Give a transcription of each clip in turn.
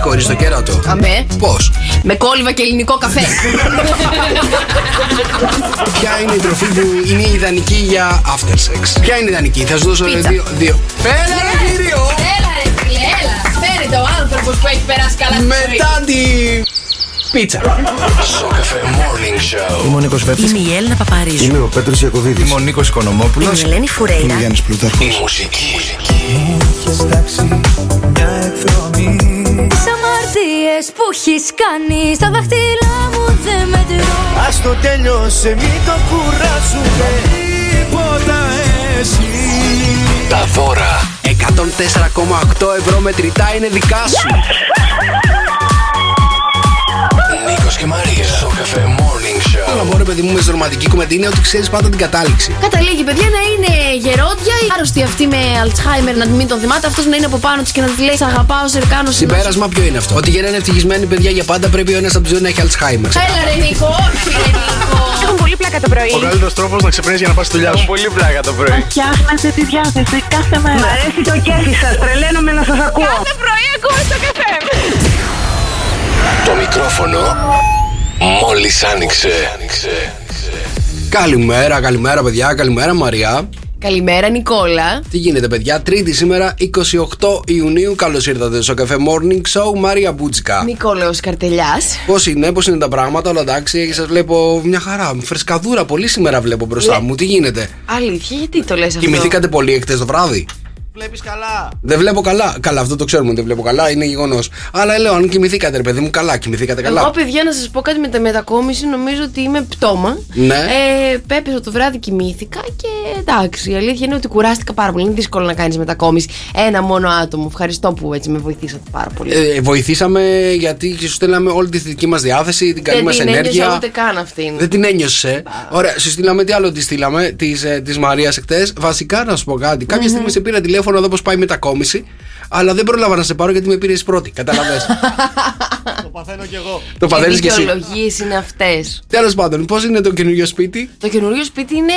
χωρί το κέρατο. Αμέ. Πώς; Με κόλληβα και ελληνικό καφέ. Ποια είναι η τροφή που είναι ιδανική για after sex; Ποια είναι ιδανική, θα σου δώσω Πίτσα. δύο. δύο. Πέρα, ρε κύριο! Έλα ρε φίλε, έλα. Φέρετε ο άνθρωπος που έχει περάσει καλά στη ζωή. Μετά τη πίτσα. Σοκαφέ Morning Show. Είμαι ο Νίκος Βέρτης. Είμαι η Έλληνα Παπαρίζου. Είμαι ο Πέτρος Ιακωβίδης. Είμαι ο Νίκος Είμαι Οικονομόπουλος. η Ελένη Φουρέιρα. Γιάννης Πλούταρχος. Η μουσική. Τις αμαρτίες που έχεις κάνει στα δάχτυλά μου δεν μετρώ. Ας το τέλειωσε μην το κουράσουμε Τίποτα εσύ Τα δώρα. 104,8 ευρώ μετρητά είναι δικά σου. Νίκος και Μαρία. Σοκαφέ Morning Αλλά Show. μόνο παιδί μου με ρομαντική κουβέντα είναι ότι ξέρεις πάντα την κατάληξη. Καταλήγει, παιδιά, να είναι γερόντια ή άρρωστη αυτή με Αλτσχάιμερ να μην τον θυμάται. Αυτός να είναι από πάνω της και να της λέει Σ' αγαπάω, σε κάνω Συμπέρασμα ποιο είναι αυτό; Ότι για να είναι ευτυχισμένοι παιδιά για πάντα πρέπει ο ένας από τους δύο να έχει Alzheimer. Έλα ρε Νίκο, όχι ρε Νίκο. Έχουν πολύ πλάκα το πρωί. Ο καλύτερος τρόπος να ξεπρέσει για να πας στη δουλειά σου. πολύ πλάκα το πρωί. Φτιάχνετε τη διάθεση κάθε μέρα. Μ' αρέσει το κέφι σας, τρελαίνομαι να σας ακούω. Κάθε πρωί ακούω στο καφέ. Το μικρόφωνο μόλις άνοιξε. Καλημέρα, καλημέρα παιδιά, καλημέρα Μαριά. Καλημέρα Νικόλα. Τι γίνεται, παιδιά, Τρίτη σήμερα 28 Ιουνίου. Καλώς ήρθατε στο καφέ Morning Show. Μαρία Μπούτσικα. Νικόλαος Καρτελιάς. Πώς είναι, πώς είναι τα πράγματα, όλα εντάξει, σας βλέπω μια χαρά. Φρεσκαδούρα πολύ σήμερα βλέπω μπροστά μου. Τι γίνεται, Αλήθεια, γιατί το λες αυτό; Κοιμηθήκατε πολύ εχθές το βράδυ; Βλέπεις καλά Δεν βλέπω καλά. Καλά, αυτό το ξέρουμε ότι δεν βλέπω καλά, είναι γεγονός. Αλλά λέω, αν κοιμηθήκατε, ρε παιδί μου, καλά, κοιμηθήκατε καλά. Εγώ, παιδιά, να σας πω κάτι με τα μετακόμιση. Νομίζω ότι είμαι πτώμα. Ναι. Ε, πέπεσα το βράδυ, κοιμήθηκα και εντάξει. Η αλήθεια είναι ότι κουράστηκα πάρα πολύ. Είναι δύσκολο να κάνεις μετακόμιση. Ένα μόνο άτομο. Ευχαριστώ που έτσι με βοηθήσατε πάρα πολύ. Ε, βοηθήσαμε γιατί σου στέλναμε όλη τη θετική μας διάθεση, την καλή δεν μας την ένιωσα ενέργεια. ούτε καν αυτήν. Δεν την ένιωσες. Ωραία, σου στείλαμε τι άλλο τη στείλαμε, της της Μαρίας εχθές. Βασικά να σου πω κάτι. Κάποια στιγμή σε πήρα τηλέφωνο εδώ πώ πάει η μετακόμιση, αλλά δεν πρόλαβα να σε πάρω γιατί με πήρες πρώτη. Καταλαβέ. Το παθαίνω κι εγώ το παθαίνεις κι εσύ. δικαιολογίες είναι αυτές. Τέλος πάντων, πώς είναι το καινούριο σπίτι; Το καινούριο σπίτι είναι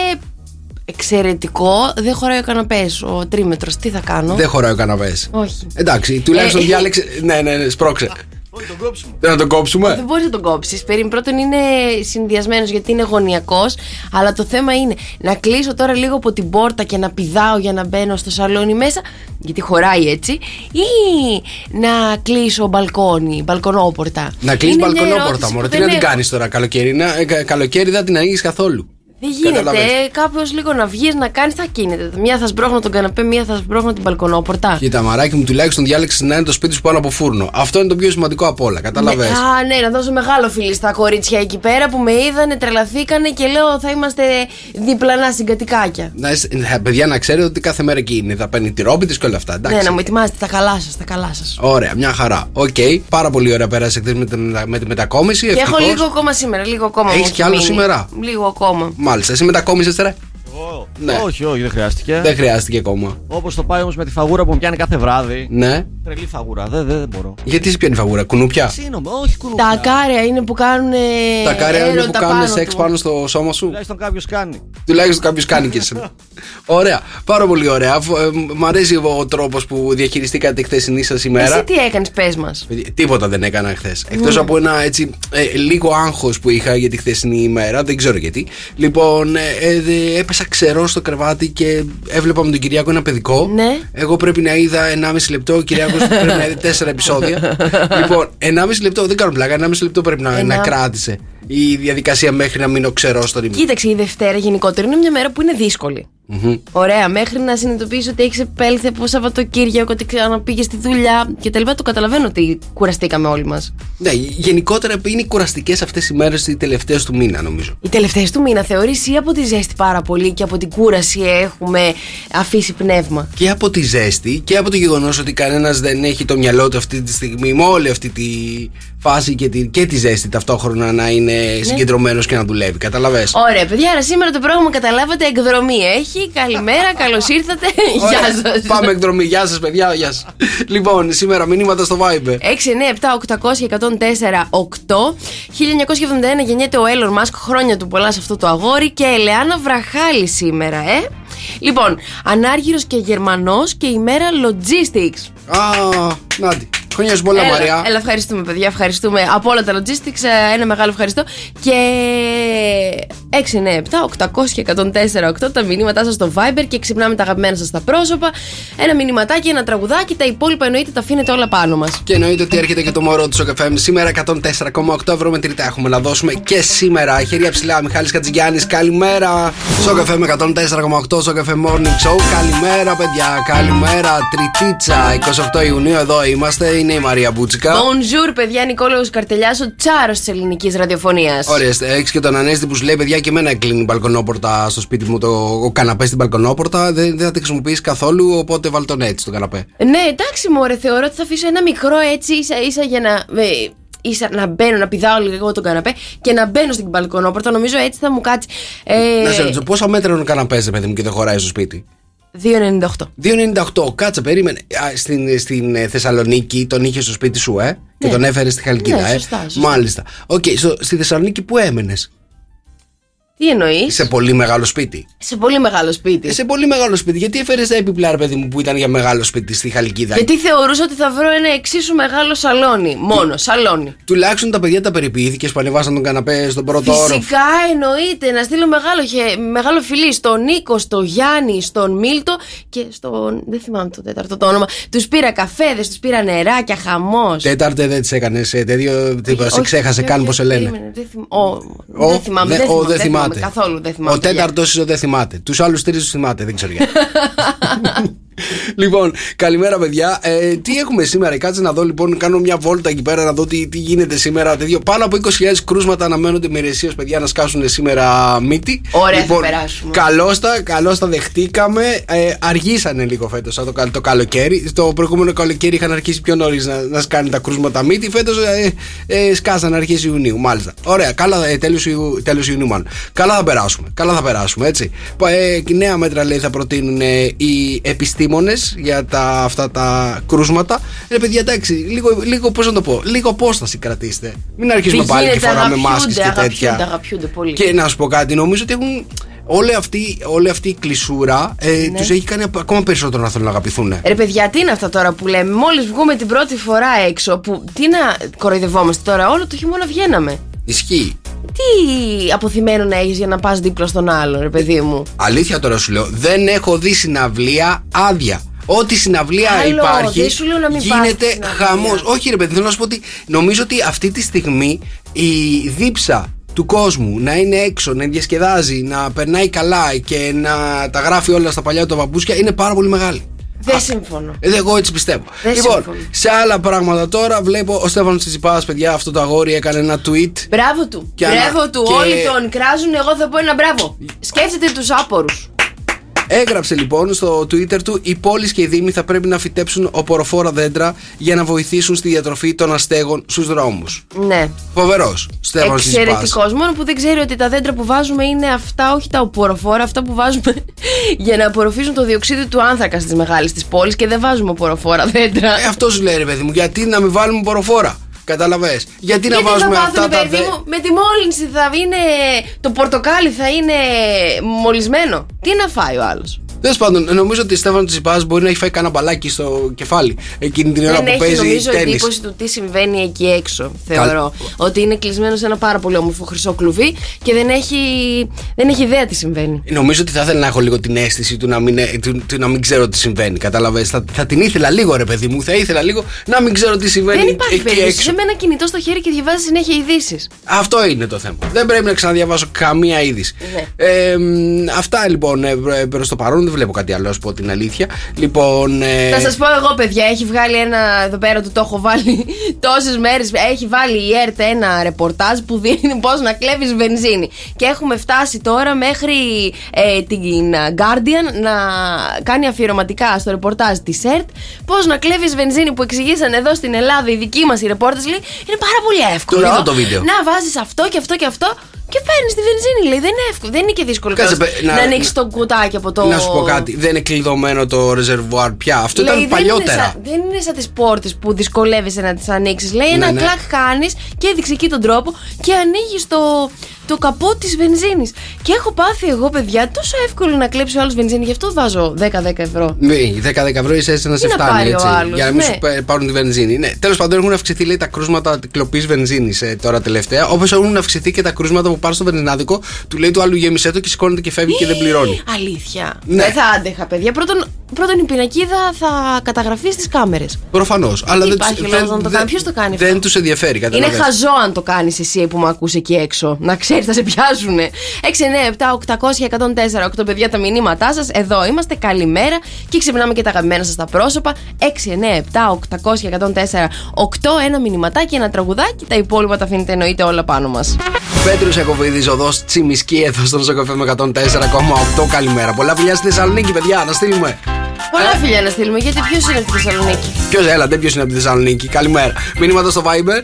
εξαιρετικό. Δεν χωράει ο καναπές, ο τρίμετρος. Τι θα κάνω; Δεν χωράει ο καναπές. Όχι. Εντάξει, τουλάχιστον Ε, διάλεξε. Ναι, ναι, ναι, σπρώξε. Όχι τον κόψουμε Δεν να τον κόψουμε. Δεν μπορείς να τον κόψεις. Περίμενε, πρώτον είναι συνδυασμένος γιατί είναι γωνιακό. Αλλά το θέμα είναι να κλείσω τώρα λίγο από την πόρτα και να πηδάω για να μπαίνω στο σαλόνι μέσα. Γιατί χωράει έτσι. Ή να κλείσω μπαλκόνι, μπαλκονόπορτα. Να κλείσει Είναι μια μπαλκονόπορτα, ερώτηση μωρέ. που Τι δεν να την έχω. κάνεις τώρα, καλοκαίρι. Να, ε, κα- καλοκαίρι δεν την ανοίγεις καθόλου. Δεν γίνεται. Καταλαβες. Κάπου λίγο να βγεις να κάνεις, δεν γίνεται. Μία θα σμπρώχνω τον καναπέ, μία θα σμπρώχνω την μπαλκονόπορτα. Κοίτα, μαράκι μου, τουλάχιστον διάλεξες να είναι το σπίτι σου πάνω από φούρνο. Αυτό είναι το πιο σημαντικό από όλα. Καταλαβες. Ναι, α, ναι, να δώσω μεγάλο φιλί στα κορίτσια εκεί πέρα που με είδανε, τρελαθήκανε και λέω θα είμαστε διπλανά συγκατοικάκια. Να, είσαι- ε, παιδιά, να ξέρετε ότι κάθε μέρα εκεί είναι. Θα παίρνει τη ρόμπα της και όλα αυτά. Εντάξει. Ναι, να μου ετοιμάσετε τα καλά σας, τα καλά σας. Ωραία, μια χαρά. Οκ, πάρα πολύ ωραία πέρασε χθες με, τη- με τη μετακόμιση. Και έχω ευτυχώς. λίγο ακόμα σήμερα, λίγο ακόμα. Έχεις μου έχει κι άλλο μείνει. σήμερα; Λίγο ακόμα. Μάλιστα, εσύ μετακόμισες τώρα. Εγώ Ναι. Όχι όχι δεν χρειάστηκε Δεν χρειάστηκε ακόμα. Όπως το πάει όμως με τη φαγούρα που μου πιάνει κάθε βράδυ Ναι. Τρελή φαγούρα δεν, δεν, δεν μπορώ Γιατί σε πιάνει φαγούρα, κουνούπια; Σύνομαι όχι κουνούπια Τα ακάρια είναι που κάνουν. Τα κάρια είναι που έρωτα κάνουν πάνω σεξ του. πάνω στο σώμα σου; Τουλάχιστον κάποιος κάνει Τουλάχιστον κάποιος κάνει και εσύ. ωραία. Πάρα πολύ ωραία. Αφού, ε, μ' αρέσει ο τρόπος που διαχειριστήκατε τη χθεσινή σα ημέρα. Εσύ τι έκανες, πες μας. Παιδιά, Τίποτα δεν έκανα χθες. Εκτός Ναι. από ένα έτσι ε, λίγο άγχος που είχα για τη χθεσινή ημέρα, δεν ξέρω γιατί. Λοιπόν, ε, ε, δε- έπεσα ξερό στο κρεβάτι και έβλεπα με τον Κυριάκο ένα παιδικό. Ναι. Εγώ πρέπει να είδα 1,5 λεπτό, ο Κυριάκος πρέπει να είδε 4 επεισόδια. λοιπόν, 1,5 λεπτό, δεν κάνω πλάκα, 1,5 λεπτό πρέπει να, Ένα- να κράτησε η διαδικασία μέχρι να μείνω ξερό στο ρημί. Κοίταξε, η Δευτέρα γενικότερα είναι μια μέρα που είναι δύσκολη. Μμμ. Ωραία, μέχρι να συνειδητοποιήσει ότι έχεις επέλθει από Σαββατοκύριακο, ότι ξαναπήγε στη δουλειά κτλ. Το καταλαβαίνω ότι κουραστήκαμε όλοι μας. Ναι, γενικότερα είναι κουραστικές αυτές οι μέρες οι τελευταίες του μήνα, νομίζω. Οι τελευταίες του μήνα θεωρείς ή από τη ζέστη πάρα πολύ και από την κούραση έχουμε αφήσει πνεύμα; και από τη ζέστη και από το γεγονός ότι κανένας δεν έχει το μυαλό του αυτή τη στιγμή με όλη αυτή τη φάση και τη, και τη ζέστη ταυτόχρονα να είναι Ναι. συγκεντρωμένος και να δουλεύει. Καταλαβες; Ωραία, παιδιά, άρα σήμερα το πρόγραμμα καταλάβατε εκδρομή έχει. Καλημέρα, καλώς ήρθατε. Ωραία, Γεια σας. Πάμε εκδρομή. Γεια σας, παιδιά. Γεια σας. λοιπόν, σήμερα μηνύματα στο Viber. 6, 9, 7, 800, 104, 8. 1971 γεννιέται ο Έλλον Μάσκ, χρόνια του πολλά σε αυτό το αγόρι και Ελεάνα Βραχάλη σήμερα, ε. Λοιπόν, Ανάργυρος και Γερμανός και ημέρα Logistics. Α, νάτι. Χρόνια σου πολλά, έλα, Μαρία. Έλα, ευχαριστούμε, παιδιά. Ευχαριστούμε από όλα τα logistics. ε, Ένα μεγάλο ευχαριστώ. Και 6, 9, 7, 800 και 104, 8 τα μηνύματά σας στο Viber και ξυπνάμε τα αγαπημένα σας στα πρόσωπα. Ένα μηνυματάκι, ένα τραγουδάκι. Τα υπόλοιπα εννοείται τα αφήνετε όλα πάνω μας. Και εννοείται ότι έρχεται και το μωρό του FM. Σήμερα 104,8 ευρώ με τρίτα έχουμε να δώσουμε και σήμερα. Χέρια ψηλά, Μιχάλης Κατζηγιάννης, καλημέρα. Στο καφέ με 104,8 στο καφέ Morning Show. Καλημέρα, παιδιά, καλημέρα. Τριτίτσα, 28 Ιουνίου εδώ είμαστε. Είναι η Μαρία Μπούτσικα. Bonjour, παιδιά, Νικόλαος Καρτελιάς, ο τσάρος της ελληνικής ραδιοφωνίας. Ωραία, έχεις και τον Ανέστη που σου λέει: Παιδιά, και εμένα κλείνει η μπαλκονόπορτα στο σπίτι μου, το ο καναπές στην μπαλκονόπορτα. Δεν, δεν θα τη χρησιμοποιήσει καθόλου, οπότε βάλ τον έτσι τον καναπέ. Ναι, εντάξει, μωρέ, θεωρώ ότι θα αφήσω ένα μικρό έτσι ίσα ίσα για να. ε, ίσα να μπαίνω, να πηδάω λίγο τον καναπέ και να μπαίνω στην μπαλκονόπορτα. Νομίζω έτσι θα μου κάτσει. Ε, Να σε ρωτήσω, πόσα μέτρα είναι ο καναπές, ρε παιδί μου, και δεν χωράει στο σπίτι; 2,98. 2,98. Κάτσε, περίμενε. Α, στην, στην ε, Θεσσαλονίκη τον είχε στο σπίτι σου, ε. Και Ναι. τον έφερες στη Χαλκίδα, Ναι, ε; σωστά, σωστά. Μάλιστα. Οκ, στο- στη Θεσσαλονίκη που έμενες; Τι εννοείς; Σε πολύ μεγάλο σπίτι. Σε πολύ μεγάλο σπίτι. Ε, σε πολύ μεγάλο σπίτι. Γιατί έφερες τα έπιπλα, ρε παιδί μου, που ήταν για μεγάλο σπίτι στη Χαλκίδα; Γιατί θεωρούσα ότι θα βρω ένα εξίσου μεγάλο σαλόνι. Μόνο, σαλόνι. Τουλάχιστον τα παιδιά τα περιποιήθηκες που ανεβάσαν τον καναπέ στον πρώτο όροφο. Φυσικά εννοείται να στείλω μεγάλο, χε- μεγάλο φιλί στον Νίκο, στον Γιάννη, στον Μίλτο και στον. Δεν θυμάμαι το τέταρτο το όνομα. Τους πήρα καφέδες, τους πήρα νεράκια, χαμός. Τέταρτε δεν τις έκανες. Τέτοιο. τίποτα, Σε ξέχασε καν πώς σε λένε. Δεν, θυμ- ο- δεν θυμάμαι. Δε- δεν ο, θυμάμαι, δεν θυμάται. Καθόλου δεν θυμάμαι. Ο τέταρτος ίσω δεν θυμάται. Τους άλλους τρεις τους θυμάται, δεν ξέρω γιατί. λοιπόν, καλημέρα παιδιά. Ε, τι έχουμε σήμερα, κάτσε να δω λοιπόν. Κάνω μια βόλτα εκεί πέρα να δω τι, τι γίνεται σήμερα. Τέτοιο. Πάνω από 20.000 κρούσματα αναμένονται με υπηρεσίες, παιδιά, να σκάσουν σήμερα μύτη. Ωραία, λοιπόν, θα περάσουμε. Καλώς τα, καλώς τα δεχτήκαμε. Ε, αργήσανε λίγο φέτος το, καλ- το καλοκαίρι. Το προηγούμενο καλοκαίρι είχαν αρχίσει πιο νωρίς να, να σκάνει τα κρούσματα μύτη. Φέτος ε, ε, σκάσανε αρχές Ιουνίου, μάλιστα. Ωραία, καλά, ε, τέλος, Ιου, τέλος Ιουνίου μάλλον. Καλά θα περάσουμε. Καλά θα περάσουμε, έτσι. Πα- Ε, και νέα μέτρα λέει θα προτείνουν ε, οι επιστήμονες για τα, αυτά τα κρούσματα. Ε, παιδιά, εντάξει, λίγο, λίγο πώς να το πω, λίγο απόσταση κρατήστε. Μην αρχίσουμε Τι πάλι και γίνεται, φοράμε αγαπιούνται, μάσκες και τέτοια. αγαπιούνται, αγαπιούνται πολύ. Και να σου πω κάτι, νομίζω ότι έχουν. Όλη αυτή, όλη αυτή η κλεισούρα ε, Ναι. τους έχει κάνει ακόμα περισσότερο να θέλουν να αγαπηθούν. Ρε παιδιά, τι είναι αυτά τώρα που λέμε; Μόλις βγούμε την πρώτη φορά έξω, που τι να κοροϊδευόμαστε τώρα, όλο το χειμώνα βγαίναμε. Ισχύει. Τι αποθυμένο να έχεις για να πας δίπλα στον άλλον, ρε παιδί μου; Αλήθεια τώρα σου λέω, δεν έχω δει συναυλία άδεια. Ό,τι συναυλία Άλλο, υπάρχει δεν σου λέω να μην πας γίνεται στη συναυλία. χαμός. Όχι, ρε παιδί, θέλω να σου πω ότι νομίζω ότι αυτή τη στιγμή η δίψα του κόσμου να είναι έξω, να διασκεδάζει, να περνάει καλά και να τα γράφει όλα στα παλιά του παπούτσια είναι πάρα πολύ μεγάλη. Δεν συμφωνώ. Ε, Εγώ έτσι πιστεύω. Δεν λοιπόν, συμφωνώ. σε άλλα πράγματα τώρα βλέπω ο Στέφανος Τσιτσιπάς, παιδιά, αυτό το αγόρι έκανε ένα tweet. Μπράβο του. Και μπράβο ανα- του. και- Όλοι τον κράζουν. Εγώ θα πω ένα μπράβο. Σκέφτεται τους άπορους. Έγραψε λοιπόν στο Twitter του: Οι πόλεις και οι Δήμοι θα πρέπει να φυτέψουν οποροφόρα δέντρα για να βοηθήσουν στη διατροφή των αστέγων στους δρόμους. Ναι. Φοβερός. Στέφανο Τσιτσιπά. Εξαιρετικός. Μόνο που δεν ξέρει ότι τα δέντρα που βάζουμε είναι αυτά, όχι τα οποροφόρα, αυτά που βάζουμε για να απορροφήσουν το διοξείδιο του άνθρακα στις μεγάλες της πόλη και δεν βάζουμε οποροφόρα δέντρα. Ε, αυτό σου λέει ρε παιδί μου, γιατί να μην βάλουμε οποροφόρα. Κατάλαβε. Γιατί, να Γιατί βάζουμε θα αυτά μάθουν, τα παιδί δέντρα. μου, με τη μόλυνση θα είναι. Το πορτοκάλι θα είναι μολυσμένο. Τι να φάει ο άλλος; Τέλος πάντων, νομίζω ότι ο Στέφανο Τσιπά μπορεί να έχει φάει κανένα μπαλάκι στο κεφάλι εκείνη την ώρα Δεν που έχει παίζει νομίζω τέννις. εντύπωση του τι συμβαίνει εκεί έξω. Θεωρώ. Ότι είναι κλεισμένο σε ένα πάρα πολύ όμορφο χρυσό κλουβί και δεν έχει, δεν έχει ιδέα τι συμβαίνει. Νομίζω ότι θα ήθελα να έχω λίγο την αίσθηση του να μην, ε, του, του να μην ξέρω τι συμβαίνει. Κατάλαβε. Θα, θα την ήθελα λίγο, ρε παιδί μου. Θα ήθελα λίγο να μην ξέρω τι συμβαίνει Δεν υπάρχει εκεί περίπτωση. έξω. Είσαι με ένα κινητό στο χέρι και διαβάζει συνέχεια ειδήσεις. Αυτό είναι το θέμα. Δεν πρέπει να ξαναδιαβάσω καμία είδηση. Ναι. Ε, μ, αυτά λοιπόν ε, προ το παρόν. Δεν βλέπω κάτι άλλο, να σου πω την αλήθεια. Λοιπόν. Ε, Θα σας πω εγώ, παιδιά, έχει βγάλει ένα. Εδώ πέρα του το έχω βάλει τόσες μέρες. Έχει βάλει η ΕΡΤ ένα ρεπορτάζ που δίνει πώς να κλέβεις βενζίνη. Και έχουμε φτάσει τώρα μέχρι ε, την Guardian να κάνει αφιερωματικά στο ρεπορτάζ της ΕΡΤ πώς να κλέβεις βενζίνη που εξηγήσαν εδώ στην Ελλάδα οι δικοί μας οι ρεπόρτε. Λέει είναι πάρα πολύ εύκολο. είδα το βίντεο. Να βάζεις αυτό και αυτό και αυτό Και παίρνεις τη βενζίνη, λέει. Δεν είναι εύκολο. Δεν είναι και δύσκολο Κάτσε, κιόλας παι- να- να, ανοίξεις το κουτάκι από το. Να σου πω κάτι. Δεν είναι κλειδωμένο το ρεζερβουάρ πια. Αυτό Λέει, ήταν δεν είναι παλιότερα. σαν- Δεν είναι σαν τις πόρτες που δυσκολεύεσαι να τις ανοίξεις. Λέει ένα Ναι, ναι. κλακ κάνεις και έδειξε εκεί τον τρόπο και ανοίγεις το, το καπό της βενζίνης. Και έχω πάθει εγώ, παιδιά, τόσο εύκολο να κλέψει ο άλλο βενζίνη. Γι' αυτό βάζω 10-10 ευρώ. Ναι, 10 ευρώ είσαι έτσι να σε να φτάνει πάρει ο έτσι. άλλος, για να μην ναι. σου πα- πάρουν τη βενζίνη. Ναι. Τέλος πάντων, έχουν αυξηθεί λέει, τα κρούσματα κλοπής βενζίνης ε, τώρα τελευταία. Όπως έχουν αυξηθεί και τα κρούσματα που πάρουν στο βενζινάδικο, του λέει του άλλου γέμισε το και σηκώνεται και φεύγει και δεν πληρώνει. Αλήθεια. Ναι. Δεν θα άντεχα, παιδιά. Πρώτον, πρώτον η πινακίδα θα καταγραφεί στις κάμερες. Προφανώς. Αλλά δεν υπάρχει τους- λόγος δεν- να το δεν- κάνει. Ποιος το κάνει αυτό; Δεν τους ενδιαφέρει, Είναι καταλαβαίνεις. χαζό αν το κάνεις εσύ που με ακούς εκεί έξω. Να ξέρεις, θα σε πιάσουνε. 6, 9, 7, 800, 104, 8 παιδιά τα μηνύματά σας. Εδώ είμαστε. Καλημέρα. Και ξυπνάμε και τα αγαπημένα σας τα πρόσωπα. 6, 9, 7, 800, 104, 8. Ένα μηνυματάκι, ένα τραγουδάκι. Τα υπόλοιπα τα αφήνετε εννοείται όλα πάνω μας. Πέτρο Εκοβίδη, οδός Τσιμισκή, εδώ στο Νοσοκοφέ με 104,8. Καλημέρα. Πολλά φιλιά στη Θεσσαλονίκη, παιδιά, να στείλουμε. Πολλά φιλιά να στείλουμε, γιατί ποιος είναι στη Θεσσαλονίκη; Ποιος έλατε, ποιος είναι από τη Θεσσαλονίκη; Καλημέρα. Μήνυματα στο Viber.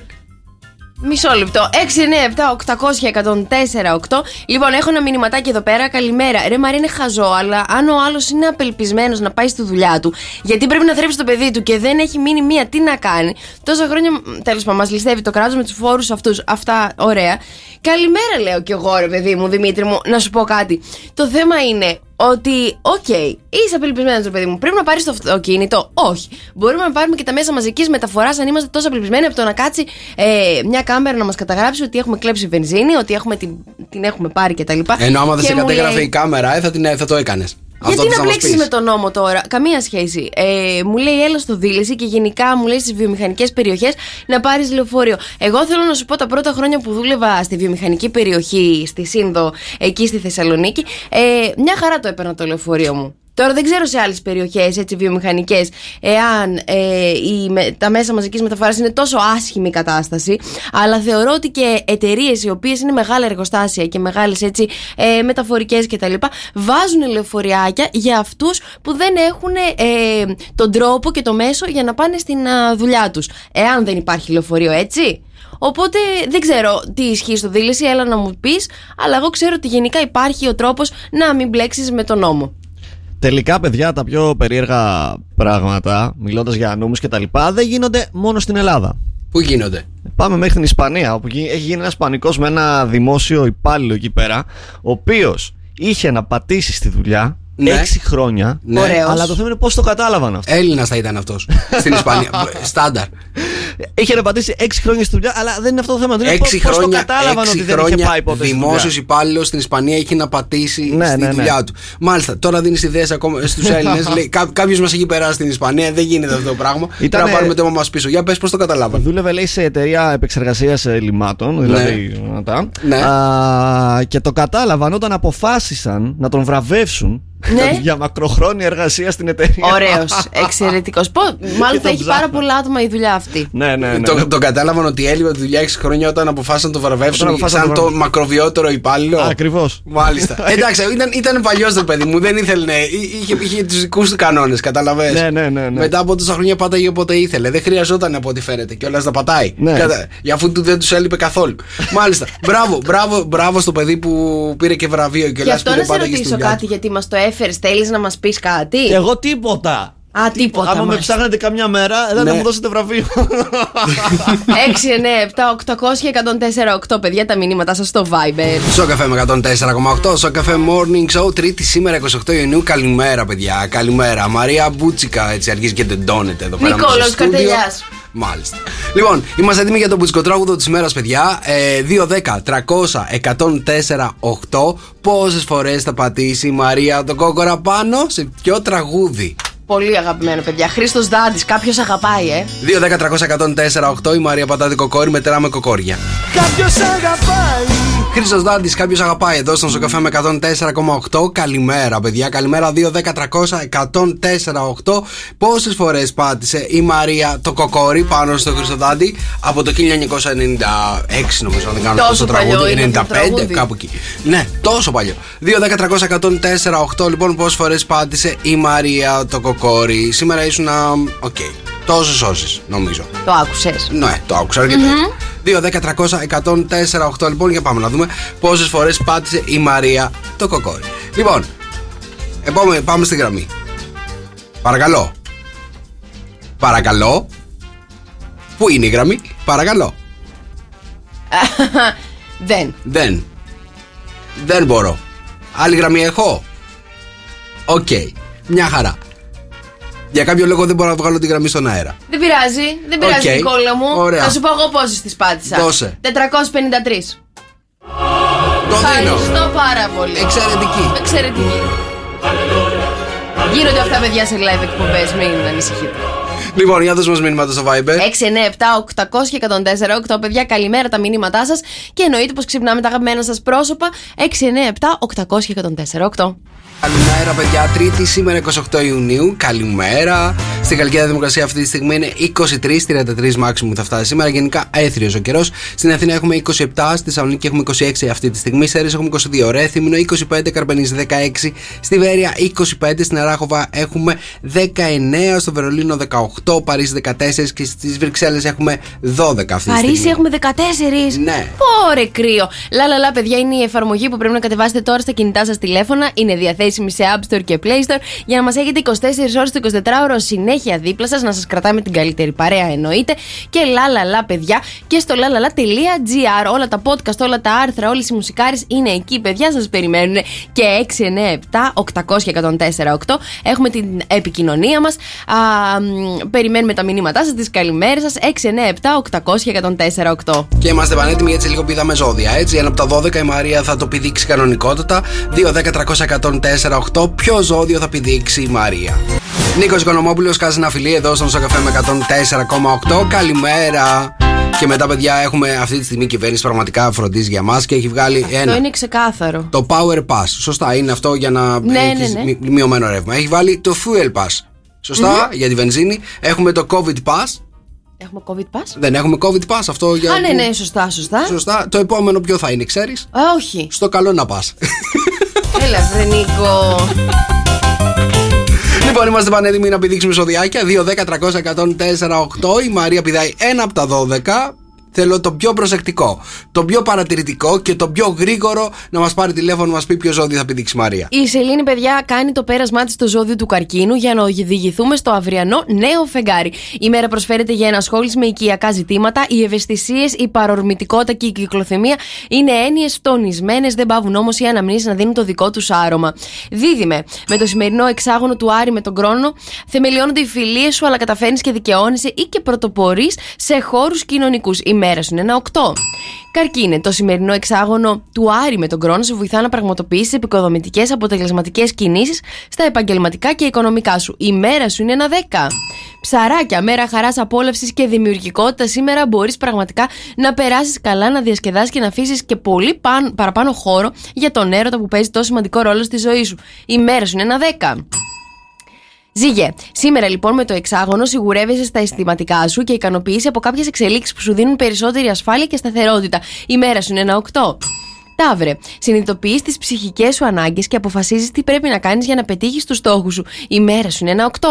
Μισό λεπτό. 6, 9, 7, 800 104, 8. Λοιπόν, έχω ένα μηνυματάκι εδώ πέρα. Καλημέρα. Ρε Μαρία είναι χαζό, αλλά αν ο άλλος είναι απελπισμένος να πάει στη δουλειά του, γιατί πρέπει να θρέψει το παιδί του και δεν έχει μείνει μία, τι να κάνει; Τόσα χρόνια, τέλος πάντων, μας ληστεύει το κράτος με τους φόρους αυτούς. Αυτά, ωραία. Καλημέρα, λέω κι εγώ, ρε παιδί μου, Δημήτρη μου, να σου πω κάτι. Το θέμα είναι ότι, οκ, είσαι απελπισμένος, ρε παιδί μου. Πρέπει να πάρεις το αυτοκίνητο. Όχι. Μπορούμε να πάρουμε και τα μέσα μαζικής μεταφοράς αν είμαστε τόσο απελπισμένοι από το να κάτσει ε, μια κάμερα να μας καταγράψει ότι έχουμε κλέψει βενζίνη, ότι έχουμε την, την έχουμε πάρει κτλ. Ενώ άμα δεν Και σε μου κατέγραφε λέει, η κάμερα, ε, θα, την, θα το έκανες. Γιατί να μπλέξεις με τον νόμο τώρα, καμία σχέση. Ε, μου λέει, έλα στο δίληση και γενικά μου λέει στις βιομηχανικές περιοχές να πάρεις λεωφορείο. Εγώ θέλω να σου πω τα πρώτα χρόνια που δούλευα στη βιομηχανική περιοχή, στη Σύνδο, εκεί στη Θεσσαλονίκη, ε, μια χαρά το έπαιρνα το λεωφορείο μου. Τώρα δεν ξέρω σε άλλες περιοχές, έτσι βιομηχανικές, εάν ε, η, με- τα μέσα μαζικής μεταφοράς είναι τόσο άσχημη η κατάσταση. Αλλά θεωρώ ότι και εταιρείες οι οποίες είναι μεγάλα εργοστάσια και μεγάλες έτσι ε, μεταφορικές κτλ. βάζουν λεωφοριάκια για αυτούς που δεν έχουν ε, τον τρόπο και το μέσο για να πάνε στην α, δουλειά τους. Εάν δεν υπάρχει λεωφορείο, έτσι. Οπότε δεν ξέρω τι ισχύει στο δίληση, έλα να μου πεις, αλλά εγώ ξέρω ότι γενικά υπάρχει ο τρόπος να μην μπλέξεις με τον νόμο. Τελικά, παιδιά, τα πιο περίεργα πράγματα, μιλώντας για νόμους και τα λοιπά, δεν γίνονται μόνο στην Ελλάδα. Πού γίνονται; Πάμε μέχρι την Ισπανία, όπου γι- έχει γίνει ένας Ισπανικό με ένα δημόσιο υπάλληλο εκεί πέρα, ο οποίος είχε να πατήσει στη δουλειά Ναι. Έξι χρόνια. Ναι. Ωραίος. Αλλά το θέμα είναι πώς το κατάλαβαν αυτό. Έλληνας θα ήταν αυτός. Στην Ισπανία. Στάνταρ. Είχε να πατήσει έξι χρόνια στη δουλειά, αλλά δεν είναι αυτό το θέμα. Δεν είναι Έξι πώς, πώς χρόνια, το κατάλαβαν έξι ότι δεν είχε χρόνια πάει ποτέ στη δημόσιος δουλειά. υπάλληλος στην Ισπανία έχει να πατήσει Ναι, στη ναι, ναι. δουλειά του. Μάλιστα, τώρα δίνεις ιδέες ακόμα στους Έλληνες. λέει κάποιος μας έχει περάσει στην Ισπανία, δεν γίνεται αυτό το πράγμα. Πρέπει Ήτανε- να πάρουμε το όνομα μας πίσω. Για πες πώς το καταλάβανε. Δούλευε, λέει, σε εταιρεία επεξεργασίας λιμάτων. Δηλαδή. αυτά. Ναι. Α, και το κατάλαβαν όταν αποφάσισαν να τον βραβεύσουν Ναι. για μακροχρόνια εργασία στην εταιρεία. Ωραίος, εξαιρετικός. Μάλλον θα τον έχει πάρα ψάχνω. πολλά άτομα η δουλειά αυτή. Ναι, ναι, ναι. Το, το κατάλαβαν ότι έλειπε τη δουλειά 6 χρόνια όταν αποφάσισαν να το βραβεύσουν Όταν αποφάσισαν σαν να το το βραβεύσουν. μακροβιότερο υπάλληλο. Ακριβώς. Μάλιστα. Εντάξει, ήταν, ήταν παλιός το παιδί μου. Δεν ήθελε. Είχε, είχε τους δικούς του κανόνες, καταλαβαίνεις Ναι, ναι, ναι, ναι. Μετά από τόσα χρόνια πάταγε όποτε ήθελε. Δεν χρειαζόταν από ό,τι φαίνεται. Και όλας τα πατάει. Ναι. Κατα... Για αφού του δεν τους έλειπε καθόλου. Μάλιστα. Μπράβο, μπράβο, μπράβο στο παιδί που πήρε και βραβείο και Γι' όλα αυτό που να δεν σε πάταγε στη ρωτήσω δουλειά κάτι, του. γιατί μας το έφερε. Θέλεις να μας πεις κάτι; Και εγώ τίποτα. Α, τίποτα. Άμα με μάλιστα. ψάχνετε καμιά μέρα, δεν θα Ναι. μου δώσετε βραβείο. 6, 9, 7, 800 104, 8 παιδιά, τα μηνύματά σας στο Viber. Σοκαφέ με 104,8. Σοκαφέ Morning Show. Τρίτη σήμερα 28 Ιουνίου. Καλημέρα, παιδιά. Καλημέρα. Μαρία Μπούτσικα έτσι αρχίζει και τεντώνεται εδώ πέρα. Νικόλαος μέσα στο στούντιο. Καρτελιάς. Μάλιστα. Λοιπόν, είμαστε έτοιμοι για το μπουτσικοτράγουδο της μέρα, παιδιά. Ε, 2-10-300-104-8. Πόσες φορές θα πατήσει η Μαρία το κόκορα πάνω; Σε ποιο τραγούδι; Πολύ αγαπημένο, παιδιά. Χρήστος Δάντης, κάποιος αγαπάει, ε. 2-10-300-104-8. Η Μαρία πατάτη κοκόρι, μετράμε κοκόρια. Κάποιος αγαπάει. Χρήστος Δάντης, κάποιος αγαπάει εδώ στον Sok FM 104,8. Καλημέρα, παιδιά. Καλημέρα. 2-10-300-104,8. Πόσες φορές πάτησε η Μαρία το κοκόρι πάνω στο Χρήστο Δάντη; Από το 1996, νομίζω, αν δεν κάνω Τόσο τόσο παλιό τραγούδι. είναι αυτό το 95, τραγούδι. κάπου εκεί. Ναι, τόσο παλιό. 2-10-300-104,8. Λοιπόν, πόσες φορές πάτησε η Μαρία το κοκόρι. Σήμερα ήσουν. α, Οκ. Τόσε όσε, νομίζω. Το άκουσες. Ναι, το άκουσα αρκετά. 2-10-300-104-8 λοιπόν για πάμε να δούμε πόσες φορές πάτησε η Μαρία το κοκόρι. Λοιπόν, επόμενη, πάμε στη γραμμή. Παρακαλώ. Παρακαλώ. Πού είναι η γραμμή, παρακαλώ. Δεν. Δεν. Δεν μπορώ. Άλλη γραμμή έχω; Οκ. Μια χαρά. Για κάποιο λόγο δεν μπορώ να βγάλω τη γραμμή στον αέρα. Δεν πειράζει. Δεν πειράζει, Οκ. Νικόλα μου. Ωραία. Θα σου πω εγώ πόσες τις πάτησα. Δώσε. 453. Το δίνω. Ευχαριστώ πάρα πολύ. Εξαιρετική. Εξαιρετική. Γίνονται αυτά, παιδιά, σε live εκπομπές. Μην ανησυχείτε. Λοιπόν, για δώσ' μας μηνύματα στο Viber. 6, 9, 7, 800 και 104, 8. Παιδιά, καλημέρα τα μηνύματά σας. Και εννοείται πως ξυπνάμε τα αγαπημένα σας πρόσωπα. 6, 9, 7, 800 και 104, 8. Καλημέρα, παιδιά. Τρίτη, σήμερα 28 Ιουνίου. Καλημέρα. Στην Καλκίδα Δημοκρασία αυτή τη στιγμή είναι 23-33 μάξιμου θα φτάσει σήμερα. Γενικά έθριος ο καιρός. Στην Αθήνα έχουμε 27, στη Θεσσαλονίκη έχουμε 26 αυτή τη στιγμή. Σέρε έχουμε 22. Ρέθυμνο 25, Καρπενίζη 16. Στη Βέρεια 25, στην Αράχοβα έχουμε 19, στο Βερολίνο 18, Παρίσι 14 και στις Βρυξέλλες έχουμε 12 αυτή τη Παρίσι στιγμή. έχουμε 14. Ναι. Πόρε κρύο. Λα, λα, λα, παιδιά, είναι η εφαρμογή που πρέπει να κατεβάσετε τώρα στα κινητά σας τηλέφωνα. Είναι διαθέσιμη σε App Store και Play Store για να μας έχετε 24 ώρες το 24ωρο συνέχεια δίπλα σας, να σας κρατάμε την καλύτερη παρέα εννοείται. Και λα, λα, λα, παιδιά, και στο lalala.gr. Όλα τα podcast, όλα τα άρθρα, όλες οι μουσικάρες είναι εκεί, παιδιά, σας περιμένουν. Και 697 800 και 104 8. Έχουμε την επικοινωνία μας. Περιμένουμε τα μηνύματά σας, τις καλημέρες σας. 697 800 και 104 8. Και είμαστε πανέτοιμοι γιατί λίγο πήδαμε ζώδια. Έτσι, ένα από τα 12 η Μαρία θα το πηδήξει κανονικότατα. 2-10-300-104-8. Ποιο ζώδιο θα πηδήξει η Μαρία. Νίκος Οικονομόπουλος, κάνει ένα φιλί εδώ στον Σοκαφέ με 104,8. Καλημέρα. Και μετά, παιδιά, έχουμε αυτή τη στιγμή η κυβέρνηση πραγματικά φροντίζει για μας και έχει βγάλει Αυτό ένα. είναι ξεκάθαρο. Το Power Pass. Σωστά, είναι αυτό για να Ναι, έχεις ναι, ναι. μη- μειωμένο ρεύμα. Έχει βάλει το Fuel Pass. Σωστά, για τη βενζίνη. Έχουμε το COVID Pass. Έχουμε COVID pass; Δεν έχουμε COVID Pass, αυτό για. Α, ναι, ναι, σωστά, σωστά. Σωστά. Το επόμενο ποιο θα είναι, ξέρεις; Α, όχι. Στο καλό να πας. Έλα, βρε Νίκο. λοιπόν, είμαστε πανέτοιμοι να πηδήξουμε ζωδιάκια. 2, 10, 300, 104, 8. Η Μαρία πηδάει ένα από τα 12. Θέλω το πιο προσεκτικό, το πιο παρατηρητικό και το πιο γρήγορο να μας πάρει τηλέφωνο να μας πει ποιο ζώδιο θα πηδήξει η Μαρία. Η Σελήνη, παιδιά, κάνει το πέρασμά της στο ζώδιο του καρκίνου για να οδηγηθούμε στο αυριανό νέο φεγγάρι. Η μέρα προσφέρεται για ενασχόληση με οικιακά ζητήματα. Οι ευαισθησίες, η παρορμητικότητα και η κυκλοθυμία είναι έννοιες τονισμένες, δεν πάβουν όμως οι αναμνήσεις να δίνουν το δικό τους άρωμα. Δίδυμε, με το σημερινό εξάγωνο του Άρη με τον χρόνο, θεμελιώνονται οι φιλίες σου, αλλά καταφέρνεις και δικαιώνεσαι ή και πρωτοπορείς σε χώρους κοινωνικούς. Η μέρα σου είναι ένα 8. Καρκίνε, το σημερινό εξάγωνο του Άρη με τον χρόνο σε βοηθά να πραγματοποιήσει επικοδομητικές αποτελεσματικές κινήσεις στα επαγγελματικά και οικονομικά σου. Η μέρα σου είναι ένα 10. Ψαράκια, μέρα χαράς, απόλαυσης και δημιουργικότητα. Σήμερα μπορείς πραγματικά να περάσεις καλά, να διασκεδάσεις και να αφήσεις και πολύ παν- παραπάνω χώρο για τον έρωτα που παίζει τόσο σημαντικό ρόλο στη ζωή σου. Η μέρα σου είναι ένα 10. Ζήγε, σήμερα λοιπόν με το εξάγωνο σιγουρεύεσαι στα αισθηματικά σου και ικανοποιήσει από κάποιες εξελίξεις που σου δίνουν περισσότερη ασφάλεια και σταθερότητα. Η μέρα σου είναι ένα 8. Ταύρε, συνειδητοποιείς τις ψυχικές σου ανάγκες και αποφασίζεις τι πρέπει να κάνεις για να πετύχεις τους στόχους σου. Η μέρα σου είναι ένα 8.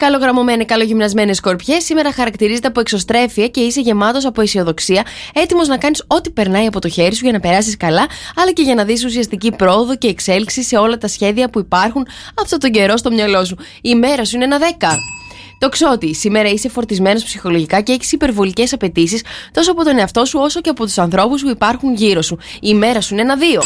Καλογραμμωμένε, καλογυμνασμένε σκορπιέ, σήμερα χαρακτηρίζεται από εξωστρέφεια και είσαι γεμάτος από αισιοδοξία, έτοιμος να κάνεις ό,τι περνάει από το χέρι σου για να περάσεις καλά, αλλά και για να δεις ουσιαστική πρόοδο και εξέλιξη σε όλα τα σχέδια που υπάρχουν αυτόν τον καιρό στο μυαλό σου. Η μέρα σου είναι ένα 10. Το ξότι, σήμερα είσαι φορτισμένος ψυχολογικά και έχεις υπερβολικές απαιτήσεις τόσο από τον εαυτό σου όσο και από τους ανθρώπους που υπάρχουν γύρω σου. Η μέρα σου είναι ένα 2.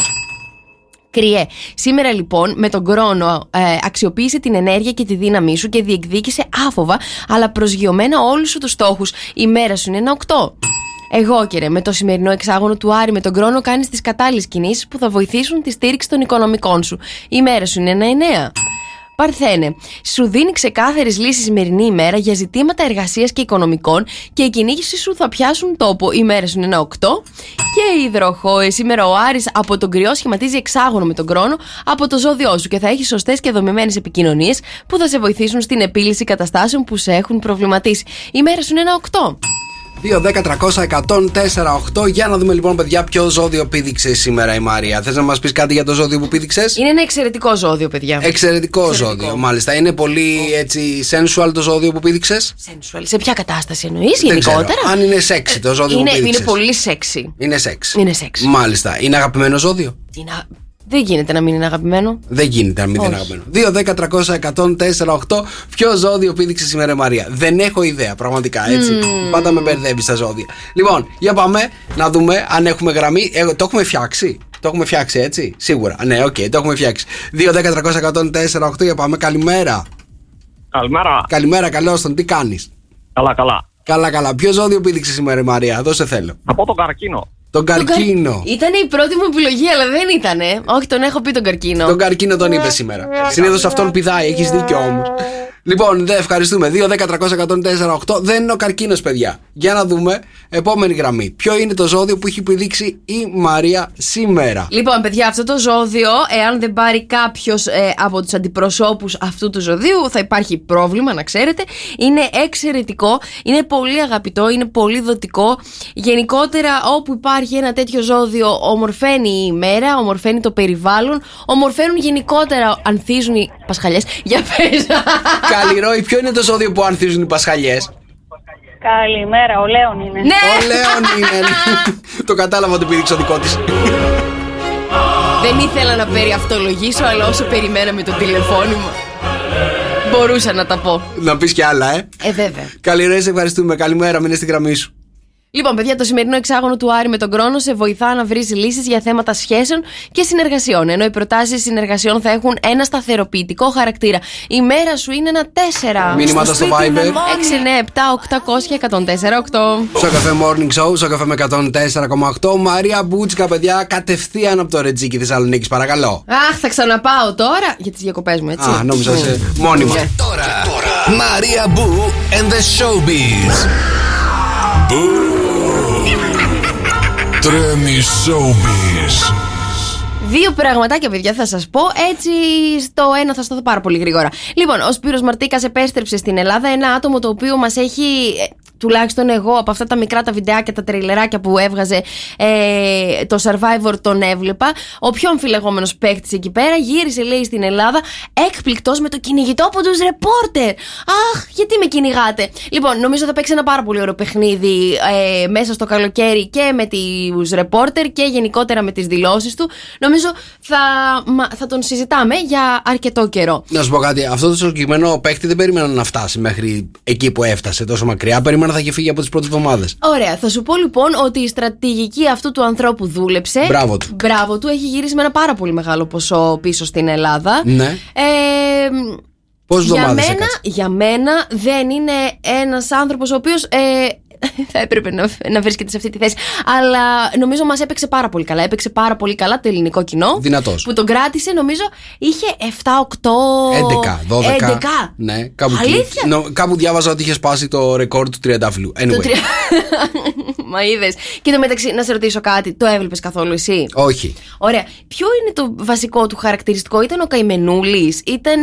Κρυέ. Σήμερα λοιπόν με τον χρόνο ε, αξιοποίησε την ενέργεια και τη δύναμή σου και διεκδίκησε άφοβα αλλά προσγειωμένα όλους σου τους στόχους. Η μέρα σου είναι ένα 8. Εγώ κύριε, με το σημερινό εξάγωνο του Άρη με τον χρόνο κάνεις τις κατάλληλες κινήσεις που θα βοηθήσουν τη στήριξη των οικονομικών σου. Η μέρα σου είναι ένα 9. Παρθένε, σου δίνει ξεκάθαρες λύσεις η σημερινή ημέρα για ζητήματα εργασίας και οικονομικών και οι κυνήγηση σου θα πιάσουν τόπο. Η μέρα σου είναι ένα 8. Και υδροχόε, σήμερα ο Άρης από τον κρυό σχηματίζει εξάγωνο με τον χρόνο από το ζώδιό σου και θα έχει σωστές και δομημένες επικοινωνίες που θα σε βοηθήσουν στην επίλυση καταστάσεων που σε έχουν προβληματίσει. Η μέρα σου είναι ένα 8. 2-10-300-104-8. Για να δούμε λοιπόν, παιδιά, ποιο ζώδιο πήδηξε σήμερα η Μαρία. Θες να μας πεις κάτι για το ζώδιο που πήδηξες; Είναι ένα εξαιρετικό ζώδιο, παιδιά. Εξαιρετικό ζώδιο, μάλιστα. Είναι πολύ έτσι sensual το ζώδιο που πήδηξες; Sensual. Σε ποια κατάσταση εννοείς, γενικότερα; Αν είναι sexy το ζώδιο είναι, που πήδηξες. είναι πολύ sexy. Είναι sexy. Είναι sexy. Μάλιστα. Είναι αγαπημένο ζώδιο; Είναι α- Δεν γίνεται να μην είναι αγαπημένο. Δεν γίνεται να μην είναι Όχι. αγαπημένο. 2-10-300-104-8. Ποιο ζώδιο πήδηξε σήμερα η Μαρία; Δεν έχω ιδέα, πραγματικά έτσι. Πάντα με μπερδεύει τα ζώδια. Λοιπόν, για πάμε να δούμε αν έχουμε γραμμή. Ε, το έχουμε φτιάξει. Το έχουμε φτιάξει, έτσι. Σίγουρα. Ναι, οκ, το έχουμε φτιάξει. 2-10-300-104-8. Για πάμε. Καλημέρα. Καλημέρα. Καλημέρα, καλώς τον. Τι κάνεις; Καλά, καλά. Καλά, καλά. Ποιο ζώδιο πήδηξε σήμερα η Μαρία; Δώσε θέλω. Από τον καρκίνο. Τον καρκίνο. Ήταν η πρώτη μου επιλογή, αλλά δεν ήτανε. Όχι, τον έχω πει τον καρκίνο. Τον καρκίνο τον είπε σήμερα. Συνήθως αυτόν πηδάει, έχεις δίκιο όμως. Λοιπόν, δεν ευχαριστούμε. 2, 10, 300, 104, 8. Δεν είναι ο καρκίνος, παιδιά. Για να δούμε. Επόμενη γραμμή. Ποιο είναι το ζώδιο που έχει πηδήξει η Μαρία σήμερα; Λοιπόν, παιδιά, αυτό το ζώδιο, εάν δεν πάρει κάποιος από τους αντιπροσώπους αυτού του ζωδίου, θα υπάρχει πρόβλημα, να ξέρετε. Είναι εξαιρετικό, είναι πολύ αγαπητό, είναι πολύ δοτικό. Γενικότερα, όπου υπάρχει ένα τέτοιο ζώδιο, ομορφαίνει η ημέρα, ομορφαίνει το περιβάλλον, ομορφαίνουν γενικότερα, ανθίζουν οι πασχαλιές. Για πες. Καλλιρόη, ποιο είναι το ζώδιο που ανθίζουν οι πασχαλιές; Καλημέρα, ο Λέων είναι. ναι! Ο Λέων είναι. το κατάλαβα ότι πήδηξε ο δικό της. Δεν ήθελα να περιαυτολογήσω, αλλά όσο περιμέναμε το τηλεφώνημα, μπορούσα να τα πω. να πεις κι άλλα, ε. Ε, βέβαια. Καλλιρόη, σε ευχαριστούμε. Καλημέρα, μείνε στη γραμμή σου. Λοιπόν, παιδιά, το σημερινό εξάγωνο του Άρη με τον Κρόνο σε βοηθά να βρεις λύσεις για θέματα σχέσεων και συνεργασιών. Ενώ οι προτάσεις συνεργασιών θα έχουν ένα σταθεροποιητικό χαρακτήρα. Η μέρα σου είναι ένα 4. Μήνυματα στο Viber. 6, 9, 7, 800 και 104, 8. Στο καφέ Morning Show, στο καφέ με 104,8. Μαρία Μπούτσικα, παιδιά, κατευθείαν από το Ρετζίκι Θεσσαλονίκης, παρακαλώ. Αχ, θα ξαναπάω τώρα για τις διακοπές μου, έτσι. Α, νόμιζα σε μόνιμα. Ναι. Τώρα, τώρα, Μαρία Μπού and the Showbiz. Τρέμει Showbiz. Δύο πραγματάκια, παιδιά, θα σας πω. Έτσι, στο ένα θα σταθώ πάρα πολύ γρήγορα. Λοιπόν, ο Σπύρος Μαρτίκας επέστρεψε στην Ελλάδα. Ένα άτομο το οποίο μας έχει. Ε, Τουλάχιστον εγώ από αυτά τα μικρά τα βιντεάκια, τα τριλεράκια που έβγαζε ε, το Survivor τον έβλεπα. Ο πιο αμφιλεγόμενος παίκτης εκεί πέρα γύρισε, λέει, στην Ελλάδα έκπληκτος με το κυνηγητό από τους ρεπόρτερ. Αχ, γιατί με κυνηγάτε. Λοιπόν, νομίζω θα παίξει ένα πάρα πολύ ωραίο παιχνίδι ε, μέσα στο καλοκαίρι και με τους ρεπόρτερ και γενικότερα με τις δηλώσεις του. Νομίζω θα, μα- θα τον συζητάμε για αρκετό καιρό. Να σου πω κάτι, αυτό το συγκεκριμένο παίκτη δεν περίμενα να φτάσει μέχρι εκεί που έφτασε τόσο μακριά. Περίμενα θα είχε φύγει από τις πρώτες εβδομάδες. Ωραία, θα σου πω λοιπόν ότι η στρατηγική αυτού του ανθρώπου δούλεψε. Μπράβο του. Μπράβο του, έχει γυρίσει με ένα πάρα πολύ μεγάλο ποσό πίσω στην Ελλάδα. Ναι. Ε, Πόσες για, εβδομάδες μένα, έκατσε; για μένα δεν είναι ένας άνθρωπος ο οποίος ε, θα έπρεπε να, να βρίσκεται σε αυτή τη θέση. Αλλά νομίζω μας έπαιξε πάρα πολύ καλά. Έπαιξε πάρα πολύ καλά το ελληνικό κοινό. Δυνατός. Που τον κράτησε, νομίζω, είχε 7-8. 11, 12. 11. Ναι, κάπου, εκεί. Αλήθεια; Νο- κάπου διάβαζα ότι είχες σπάσει το ρεκόρ του τριαντάφυλλου. Anyway. Το τρία- Μα είδες. Και το μεταξύ, να σε ρωτήσω κάτι, το έβλεπες καθόλου εσύ; Όχι. Ωραία. Ποιο είναι το βασικό του χαρακτηριστικό, ήταν ο Καημενούλης, ήταν.